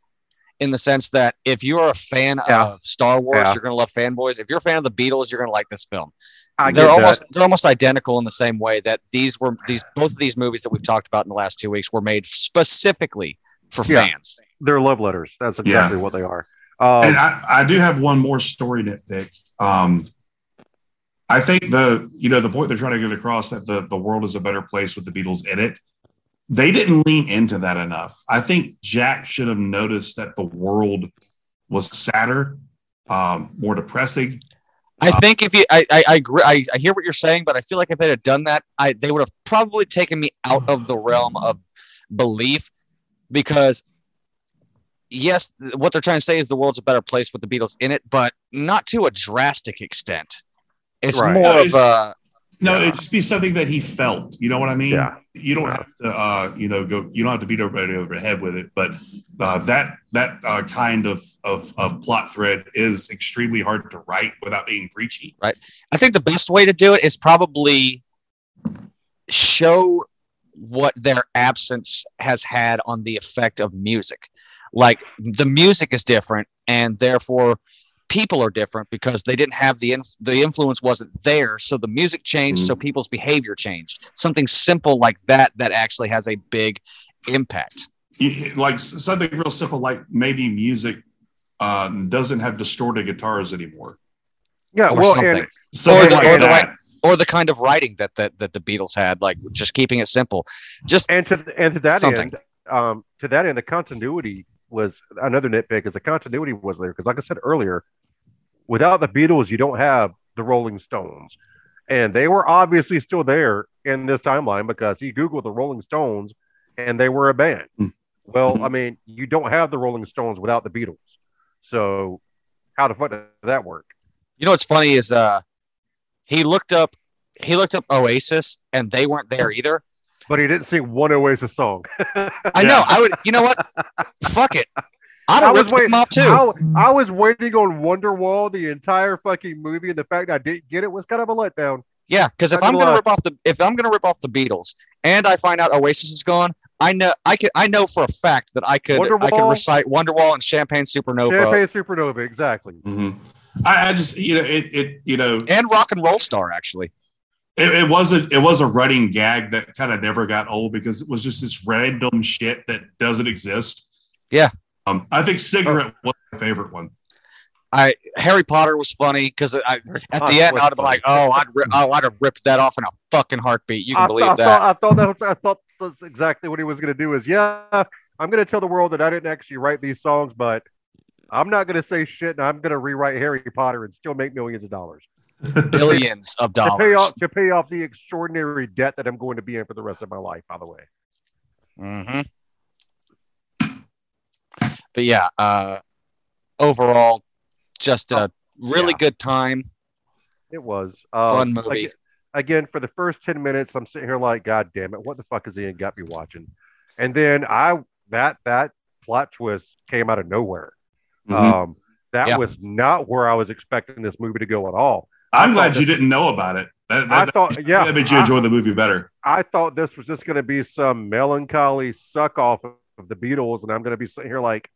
in the sense that if you are a fan Yeah. of Star Wars, Yeah. you're gonna love Fanboys. If you're a fan of the Beatles, you're gonna like this film. I they're almost that. they're almost identical in the same way that these were these both of these movies that we've talked about in the last two weeks were made specifically for Yeah. fans. They're love letters. That's exactly what they are. Um, and I, I do have one more story nitpick. Um, I think the you know the point they're trying to get across that the the world is a better place with the Beatles in it. They didn't lean into that enough. I think Jack should have noticed that the world was sadder, um, more depressing. I think if you, I, I, I agree. I, I hear what you're saying, but I feel like if they had done that, I they would have probably taken me out of the realm of belief, because yes, what they're trying to say is the world's a better place with the Beatles in it, but not to a drastic extent. It's Right. more No, of a No, Yeah. it'd just be something that he felt. You know what I mean? Yeah. You don't have to, uh, you know, go. You don't have to beat everybody over the head with it. But uh, that that uh, kind of, of of plot thread is extremely hard to write without being preachy. Right. I think the best way to do it is probably show what their absence has had on the effect of music. Like the music is different, and therefore people are different because they didn't have the inf- the influence wasn't there. So the music changed, so people's behavior changed. Something simple like that that actually has a big impact. You- Like something real simple, like maybe music uh, doesn't have distorted guitars anymore. yeah. or Well, something. and Something the- like or the that. or the kind of writing that that, that the Beatles had, like just keeping it simple. Just And to and to that Something. end, um, to that end, the continuity was another nitpick. Is the continuity was there because, like I said earlier, without the Beatles, you don't have the Rolling Stones, and they were obviously still there in this timeline because he googled the Rolling Stones, and they were a band. Mm. Well, I mean, you don't have the Rolling Stones without the Beatles, so how the fuck did that work? you know what's funny is uh he looked up he looked up Oasis and they weren't there either. But he didn't sing one Oasis song. I know. I would. You know what? Fuck it. I'd I was waiting. off too. I, I was waiting on Wonderwall the entire fucking movie, and the fact I didn't get it was kind of a letdown. Yeah, because if I'm gonna gonna lie. rip off the if I'm gonna rip off the Beatles and I find out Oasis is gone, I know I could I know for a fact that I could I could recite Wonderwall and Champagne Supernova Champagne Supernova, exactly. Mhm. I, I just you know it it you know and Rock and Roll Star actually. it, it wasn't it was a running gag that kind of never got old because it was just this random shit that doesn't exist. Yeah. Um, I think cigarette was my favorite one. I Harry Potter was funny because at Potter the end I'd be like, oh, I'd ri- oh, I'd have ripped that off in a fucking heartbeat. You can I, believe I that. thought I thought that was, I thought that's exactly what he was going to do. Is yeah, I'm going to tell the world that I didn't actually write these songs, but I'm not going to say shit, and I'm going to rewrite Harry Potter and still make millions of dollars Billions of to pay dollars. off to pay off the extraordinary debt that I'm going to be in for the rest of my life. By the way, hmm But yeah, uh, overall, just a really Yeah. good time. it was um, Fun movie. Again, again, for the first ten minutes, I'm sitting here like, God damn it, what the fuck is Ian got me watching? And then I that that plot twist came out of nowhere. Mhm. Um, that Yeah. was not where I was expecting this movie to go at all. I'm glad thought you this- didn't know about it. That, I that, thought, yeah, that made you I- the movie better. I thought this was just going to be some melancholy suck off of the Beatles, and I'm going to be sitting here like,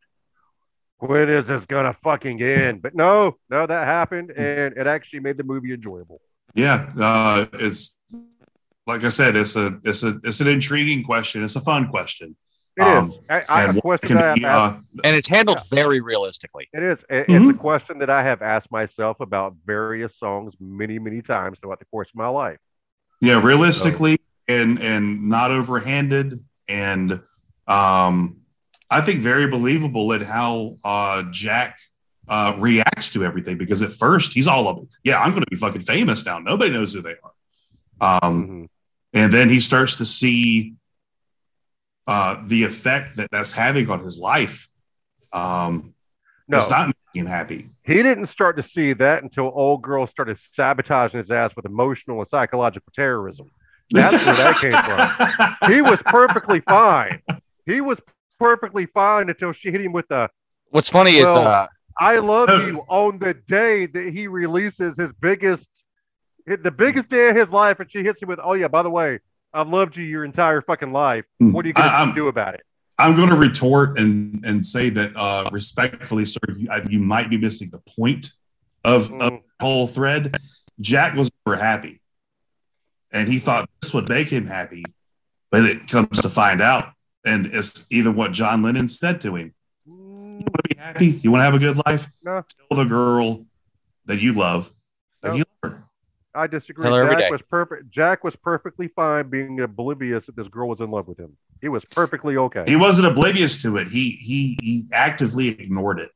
when is this going to fucking end? But no, no, that happened, and it actually made the movie enjoyable. Yeah, uh, it's like I said, it's a it's a it's an intriguing question. It's a fun question. It is. Um, I, I, and a question that I have be, asked, uh, and it's handled very realistically. it is. It- Mhm. It's a question that I have asked myself about various songs many, many times throughout the course of my life. yeah, realistically and and not overhanded, and um, I think very believable at how uh, Jack uh, reacts to everything. Because at first he's all of, them. yeah, I'm going to be fucking famous now. Nobody knows who they are. Um, Mhm. and then he starts to see uh, the effect that that's having on his life. Um, No, It's not making him happy. he didn't start to see that until old girl started sabotaging his ass with emotional and psychological terrorism. That's where that came from. He was perfectly fine. He was perfectly fine until she hit him with the What's funny is uh, I love you on the day that he releases his biggest, the biggest day of his life. And she hits him with, Oh, yeah, by the way, I've loved you your entire fucking life. What are you going to do about it? I'm going to retort and and say that uh, respectfully, sir, you, I- you might be missing the point of, of Mm. the whole thread. Jack was never happy, and he thought this would make him happy, but it comes to find out, and it's even what John Lennon said to him: "You want to be happy? Mm. You want to have a good life? No. Tell the girl that you love that No. you love her." I disagree. Tell her Jack day. was perfect. Jack was perfectly fine being oblivious that this girl was in love with him. He was perfectly okay. He wasn't oblivious to it. He he he actively ignored it.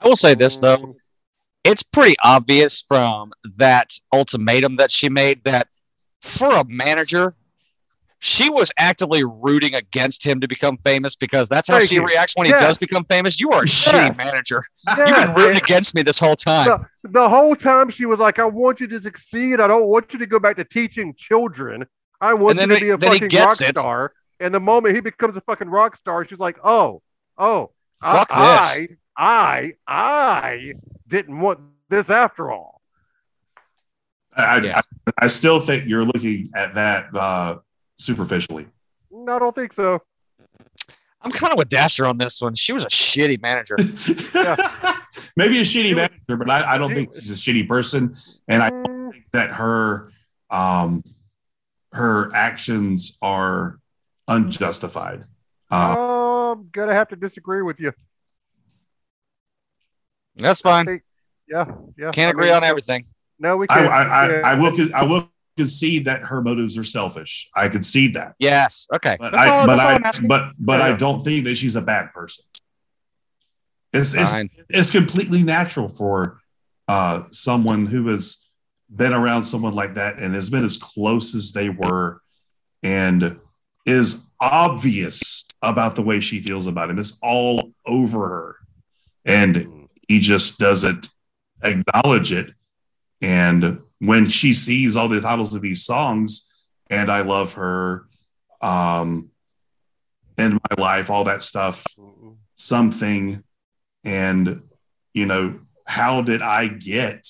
I will say this though, it's pretty obvious from that ultimatum that she made that for a manager, she was actively rooting against him to become famous because that's how Thank she you. reacts when he does become famous. You are a Yes. shitty manager. You've been rooting against me this whole time. the, the whole time she was like, "I want you to succeed. I don't want you to go back to teaching children. I want And you to he- be a then he fucking rock gets it. star." And the moment he becomes a fucking rock star, she's like, "Oh, oh, I- Fuck this. I, I, I didn't want this after all." I, Yeah. I, I still think you're looking at that uh, superficially. No, I don't think so. I'm kind of with Dasher on this one. She was a shitty manager. Maybe a shitty She was- manager, but I, I don't she- think she's a shitty person. And I Mm, think that her um, her actions are unjustified. Uh, I'm gonna have to disagree with you. That's fine. think- yeah, yeah. Can't I agree mean, on everything. No, we can't. I, I, yeah. I will I will concede that her motives are selfish. I concede that, Yes. Okay. but That's I all- but I but but I don't think that she's a bad person. It's it's, it's completely natural for uh, someone who has been around someone like that and has been as close as they were, and is obvious about the way she feels about him. It's all over her, and he just doesn't acknowledge it. And when she sees all the titles of these songs, and I love her, um, and my life, all that stuff, something, and you know, how did I get?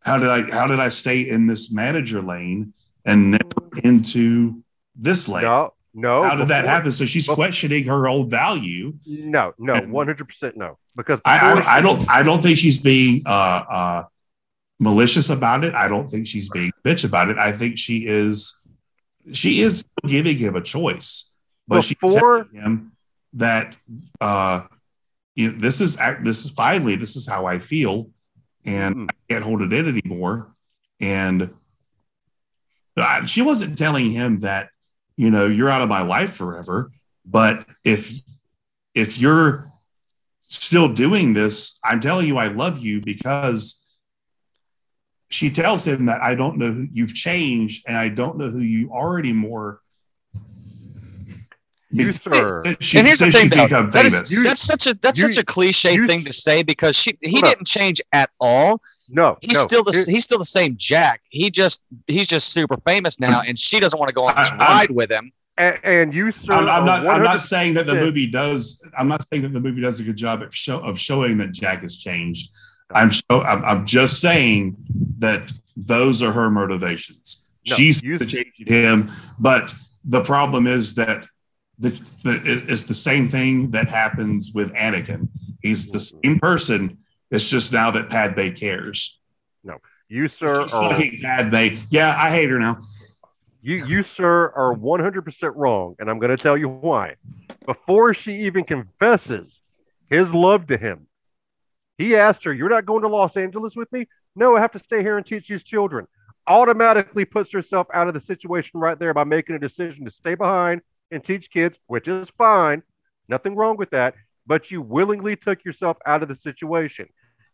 How did I? How did I stay in this manager lane and never into this lane? No, no. how did that happen? So she's before- questioning her own value. No, no, And- one hundred percent no. Because I, I, I don't I don't think she's being uh, uh, malicious about it. I don't think she's being a bitch about it. I think she is she is giving him a choice, but she's Before- telling him that uh, you know this is this is finally this is how I feel, and Mm. I can't hold it in anymore. And she wasn't telling him that you know you're out of my life forever, but if if you're still doing this, I'm telling you I love you because she tells him that I don't know who you've changed and I don't know who you are anymore. You, sir. She, and here's the since thing, though. That is, famous. that's such a that's You- such a cliche you- thing to say because she he didn't change at all. No, He's no. still the Here- he's still the same Jack. He just he's just super famous now, and she doesn't want to go on this I- I'm- ride with him. and, and you, sir. I'm, I'm are not. I'm not saying that the movie does. I'm not saying that the movie does a good job of, show, of showing that Jack has changed. I'm. Show, I'm, I'm just saying that those are her motivations. No, She's changing him, but the problem is that the, the it's the same thing that happens with Anakin. He's the mm-hmm. same person. It's just now that Padme cares. No, you, sir, are fucking Padme. Yeah, I hate her now. you, you, sir, are 100% wrong, and I'm going to tell you why. Before she even confesses his love to him, he asked her, You're not going to Los Angeles with me? No, I have to stay here and teach these children. Automatically puts herself out of the situation right there by making a decision to stay behind and teach kids, which is fine. Nothing wrong with that. But you willingly took yourself out of the situation.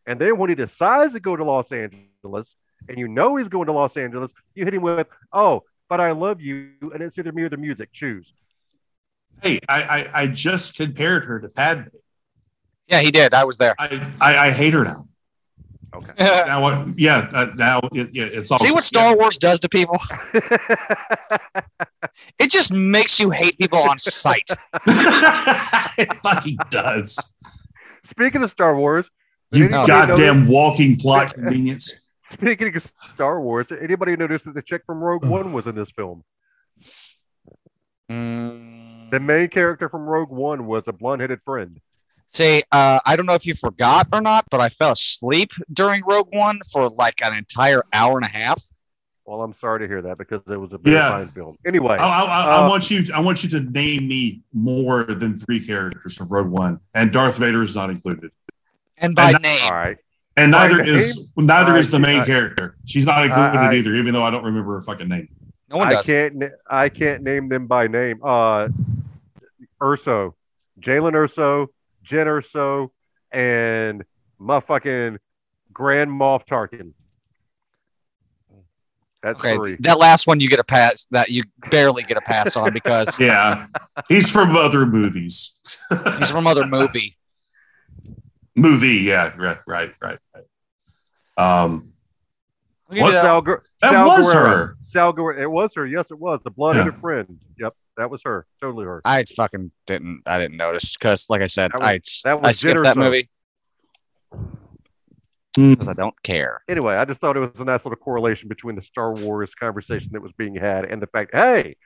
And then when he decides to go to Los Angeles, and you know he's going to Los Angeles, you hit him with, "Oh, but I love you," and it's either me or the music. Choose. Hey, I, I, I just compared her to Padme. Yeah, he did. I was there. I, I, I hate her now. Okay. Now what? Yeah, uh, now it, yeah, it's all. See what Star Wars does to people? It just makes you hate people on sight. it fucking does. Speaking of Star Wars, You Anybody goddamn walking plot convenience. speaking of Star Wars, anybody notice that the chick from Rogue One was in this film? Mm. The main character from Rogue One was a blonde-headed friend. See, uh, I don't know if you forgot or not, but I fell asleep during Rogue One for like an entire hour and a half. Well, I'm sorry to hear that because it was a very Yeah. fine film. Anyway, I, I, I, I Uh, want you. I want you to name me more than three characters from Rogue One, and Darth Vader is not included. And by And- name, all right. And By neither name? is neither All is the main I- character. She's not included I- either, even though I don't remember her fucking name. no one I does. can't. I can't name them by name. Uh, Erso, Jalen Erso, Jyn Erso, and my fucking Grand Moff Tarkin. That's Okay, three. that last one you get a pass. That you barely get a pass on because Yeah, he's from other movies. he's from other movie. Movie, yeah, right, right, right, right. Um, I'll give you that. Sal, that Sal was Guerrero. her. Sal Guerrero. It was her. Yes, it was the blonde-headed friend. Yep, that was her. Totally her. I fucking didn't. I didn't notice because, like I said, That was- I that was I skipped that Erso. movie Hmm. because I don't care. Anyway, I just thought it was a nice little correlation between the Star Wars conversation that was being had and the fact, hey,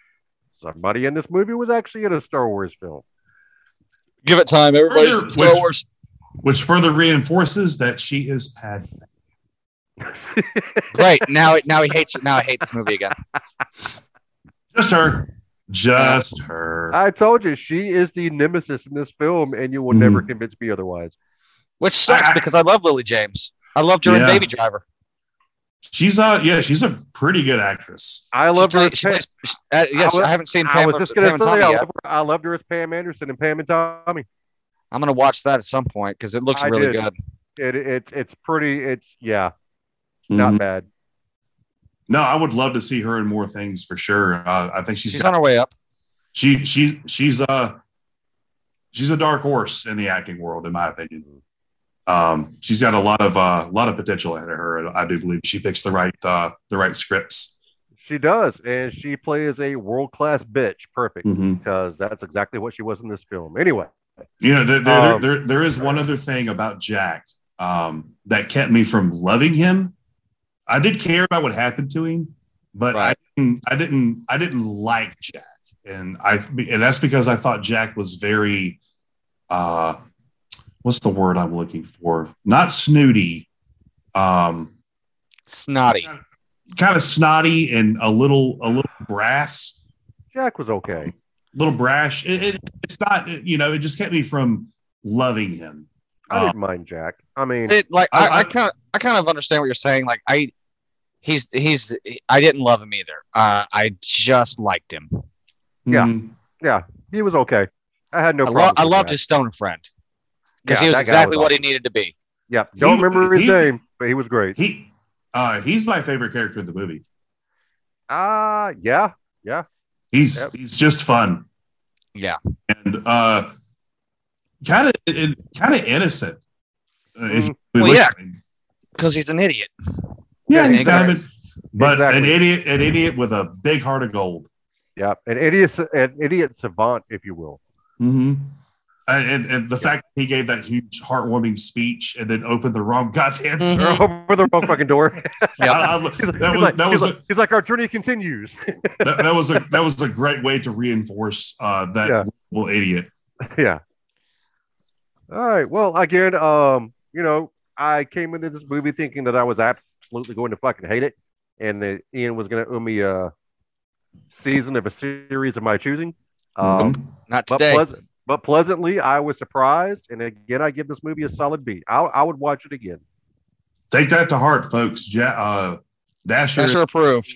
somebody in this movie was actually in a Star Wars film. Give it time. Everybody's Further- in Star which- Wars. which further reinforces that she is Padme. Great. Now, now he hates. It. Now I hate this movie again. Just her. Just her. I told you she is the nemesis in this film, and you will Mhm. never convince me otherwise. Which sucks I- I- because I love Lily James. I loved her in Baby Driver. She's a yeah, she's a pretty good actress. I loved She her. plays- she uh, yes, I was- I, haven't seen I Pam, was just going to and say, I yet. loved, her, I loved her as Pam Anderson and Pam and Tommy. I'm gonna watch that at some point because it looks I really did. good. It, it's it's pretty. It's yeah, not Mhm. bad. No, I would love to see her in more things for sure. Uh, I think she's She's got, on her way up. she she she's uh she's a dark horse in the acting world, in my opinion. Um, she's got a lot of uh, a lot of potential ahead of her. I do believe she picks the right uh, the right scripts. She does, and she plays a world class bitch, perfect, Mhm. because that's exactly what she was in this film. Anyway, You know, there, there, Um, there, there is one other thing about Jack um, that kept me from loving him. I did care about what happened to him, but Right. I didn't, I didn't, I didn't like Jack, and I, and that's because I thought Jack was very, uh, what's the word I'm looking for? Not snooty, um, Snotty. kind of snotty and a little, a little brass. Jack was okay. little brash. It, it, it's not, you know, it just kept me from loving him. I Uh, didn't mind Jack. I mean, It like I- I, I I- kind of I kind of understand what you're saying. Like I, he's he's I didn't love him either. Uh, I just liked him. Yeah. Mhm. yeah, he was okay. I had no I, problem. lo- I loved Jack. his stone friend because Yeah, he was exactly was what awesome. he needed to be. Yeah, don't He- remember his he- name, but he was great. He, uh, he's my favorite character in the movie. Ah, uh, yeah, yeah, He's Yep. he's just fun Yeah, and uh, kind of kind of innocent. If you Well, yeah. because he's an idiot. yeah, Yeah, he's kind of, ignorant. a, but an idiot, an idiot with a big heart of gold. yeah. An idiot, an idiot savant, if you will. Mm-hmm. And, and, and the fact that he gave that huge heartwarming speech and then opened the wrong goddamn Mhm. door. Over the wrong fucking door. I- I- He's, that was like, that he's, was a, like, he's like, our journey continues. that, that was a that was a great way to reinforce uh, that Yeah. little idiot. yeah. All right. Well, again, um, you know, I came into this movie thinking that I was absolutely going to fucking hate it, and that Ian was going to owe me a season of a series of my choosing. Um, Not but, today. pleasant, but pleasantly, I was surprised, and again, I give this movie a solid B. I, I would watch it again. Take that to heart, folks. Ja- uh, Dasher, Dasher approved.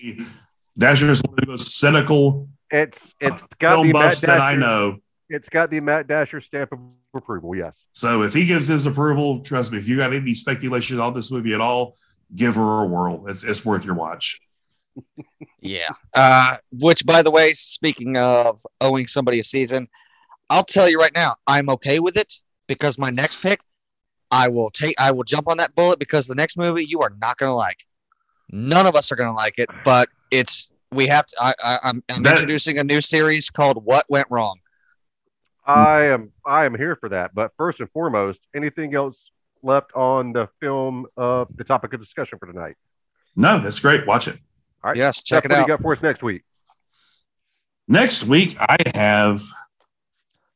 Dasher is one of the most cynical It's it's got film the Matt buffs that I know. It's got the Matt Dasher stamp of approval. Yes. So if he gives his approval, trust me, if you got any speculation on this movie at all, give her a whirl. It's, it's worth your watch. Yeah. Uh, which, by the way, speaking of owing somebody a season, I'll tell you right now, I'm okay with it because my next pick, I will take, I will jump on that bullet because the next movie you are not going to like. None of us are going to like it, but it's we have to. I, I, I'm, I'm That- introducing a new series called "What Went Wrong." I am I am here for that. But first and foremost, anything else left on the film uh the topic of discussion for tonight? No, that's great. Watch it. All right. Yes, check Seth, it what do out. you got for us next week? Next week, I have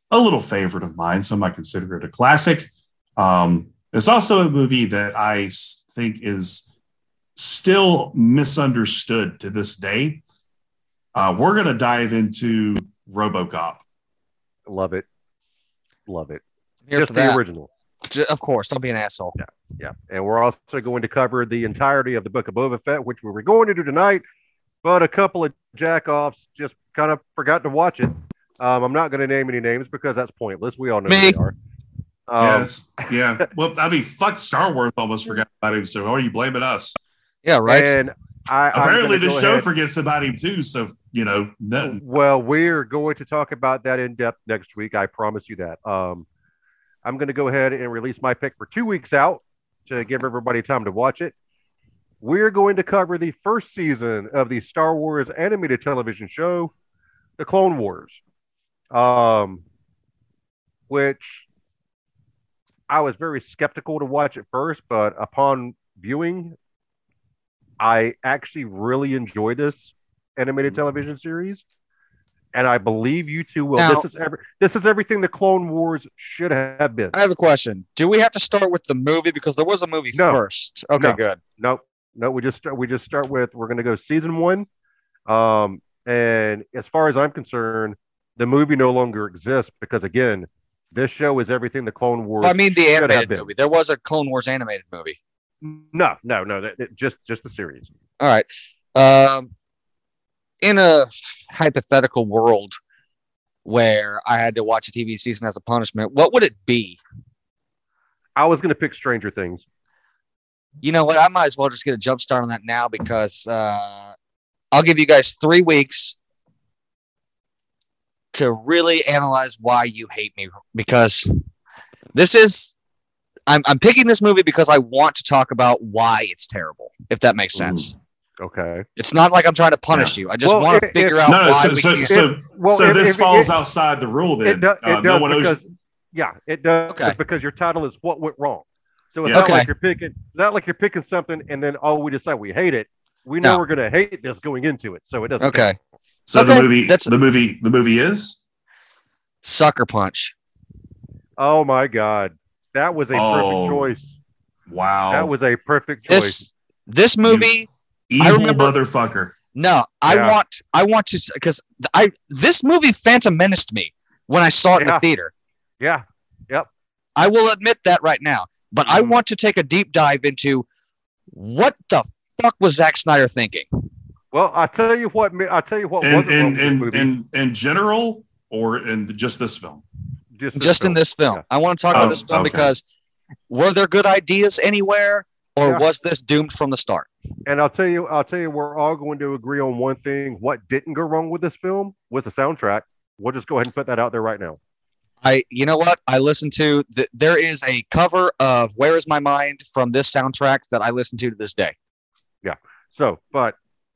a little favorite of mine. Some might consider it a classic. Um, it's also a movie that I think is still misunderstood to this day. Uh, we're going to dive into RoboCop. Love it. Love it. Here Just the that. original. Ju- Of course, don't be an asshole. Yeah. yeah. And we're also going to cover the entirety of the book of Boba Fett, which we were going to do tonight, but a couple of jackoffs just kind of forgot to watch it. Um, I'm not going to name any names because that's pointless. We all know Me. who they are. Um, yes. Yeah. Well, I mean, fuck, Star Wars almost forgot about him. So, why are you blaming us? Yeah, right. And I Apparently, the show ahead- forgets about him too. So, you know, no, Well, we're going to talk about that in depth next week. I promise you that. Um, I'm going to go ahead and release my pick for two weeks out to give everybody time to watch it. We're going to cover the first season of the Star Wars animated television show, The Clone Wars, um, which I was very skeptical to watch at first, but upon viewing, I actually really enjoy this animated television series, and I believe you two will. Now- this is every, this is everything the Clone Wars should have been. I have a question. Do we have to start with the movie because there was a movie No. first? Okay, No. good. Nope, no, we just start, we just start with we're going to go season one, um, and as far as I'm concerned, the movie no longer exists because again, this show is everything the Clone Wars. I mean, the animated movie. There was a Clone Wars animated movie. No, no, no. That, that- just just the series. All right. Um, in a hypothetical world where I had to watch a TV season as a punishment, what would it be? I was gonna pick Stranger Things. You know what? I might as well just get a jump start on that now because uh, I'll give you guys three weeks to really analyze why you hate me because this is I'm, I'm picking this movie because I want to talk about why it's terrible, if that makes sense. Okay. It's not like I'm trying to punish you. I just Well, want to figure if- out No, no. why So, we so, can't- so, Well, so if- this if- falls it- outside the rule. Then It, do, it uh, no does one owes. because yeah, it does Okay. because your title is what went wrong. So it's Yeah. not Okay. like you're picking. It's not like you're picking something and then oh we decide we hate it. We know No. we're gonna hate this going into it, so it doesn't. okay. So Okay, the movie, that's- the movie, the movie is. Sucker punch. Oh my god, that was a Oh. perfect choice. Wow. That was a perfect choice. This this movie I evil remember- motherfucker. No, I Yeah. want I want to because I this movie Phantom menaced me when I saw it in the theater. yeah, Yep. I will admit that right now. But I Mhm. want to take a deep dive into what the fuck was Zack Snyder thinking? Well, I tell you what. I tell you what. In wasn't in in, in in general, or in just this film. Just, Just in this film. Yeah. I want to talk about Oh, this film okay. because were there good ideas anywhere or Yeah. was this doomed from the start? And I'll tell you, I'll tell you, we're all going to agree on one thing. What didn't go wrong with this film was the soundtrack. We'll just go ahead and put that out there right now. I, you know what? I listened to. The, there is a cover of "Where Is My Mind" from this soundtrack that I listen to to this day. Yeah. So, but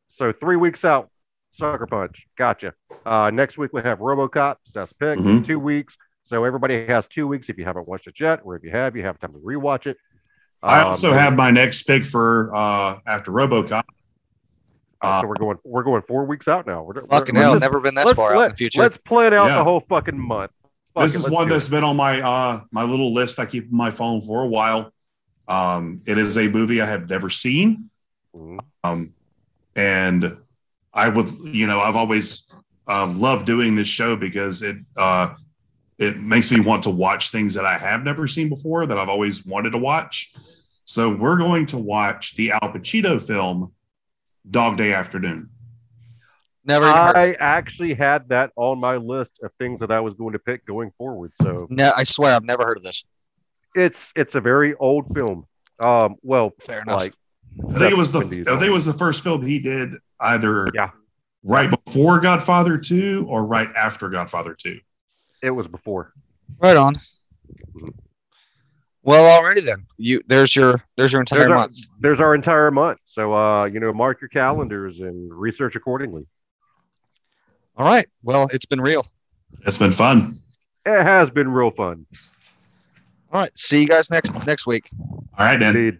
so three weeks out, Sucker Punch. Gotcha. Uh, next week we have RoboCop. Seth's pick. Mhm. Two weeks. So everybody has two weeks if you haven't watched it yet, or if you have, you have time to rewatch it. I Um, also have my next pick for uh after RoboCop. uh, so we're going. We're going four weeks out now. We're, Fucking we're- hell, let's- never been this let's, far out in the future. Let's plan out Yeah. the whole fucking month. Fuck this it, is let's one do that's it. been on my uh my little list I keep on my phone for a while. Um, it is a movie I have never seen. Mhm. Um, and I would, you know, I've always uh, loved doing this show because it uh, it makes me want to watch things that I have never seen before that I've always wanted to watch. So we're going to watch the Al Pacino film Dog Day Afternoon. never. I actually had that on my list of things that I was going to pick going forward. So No, I swear I've never heard of this. it's it's a very old film. Um, well, Fair enough. like I think it was the I think it was the first film he did either Yeah. right before Godfather 2 or right after Godfather 2. It was before. right on. Well, already then. You there's your there's your entire There's our, month. there's our entire month. So uh, you know, mark your calendars and research accordingly. All right. Well, it's been real. It's been fun. It has been real fun. All right. See you guys next next week. All right, then. Indeed.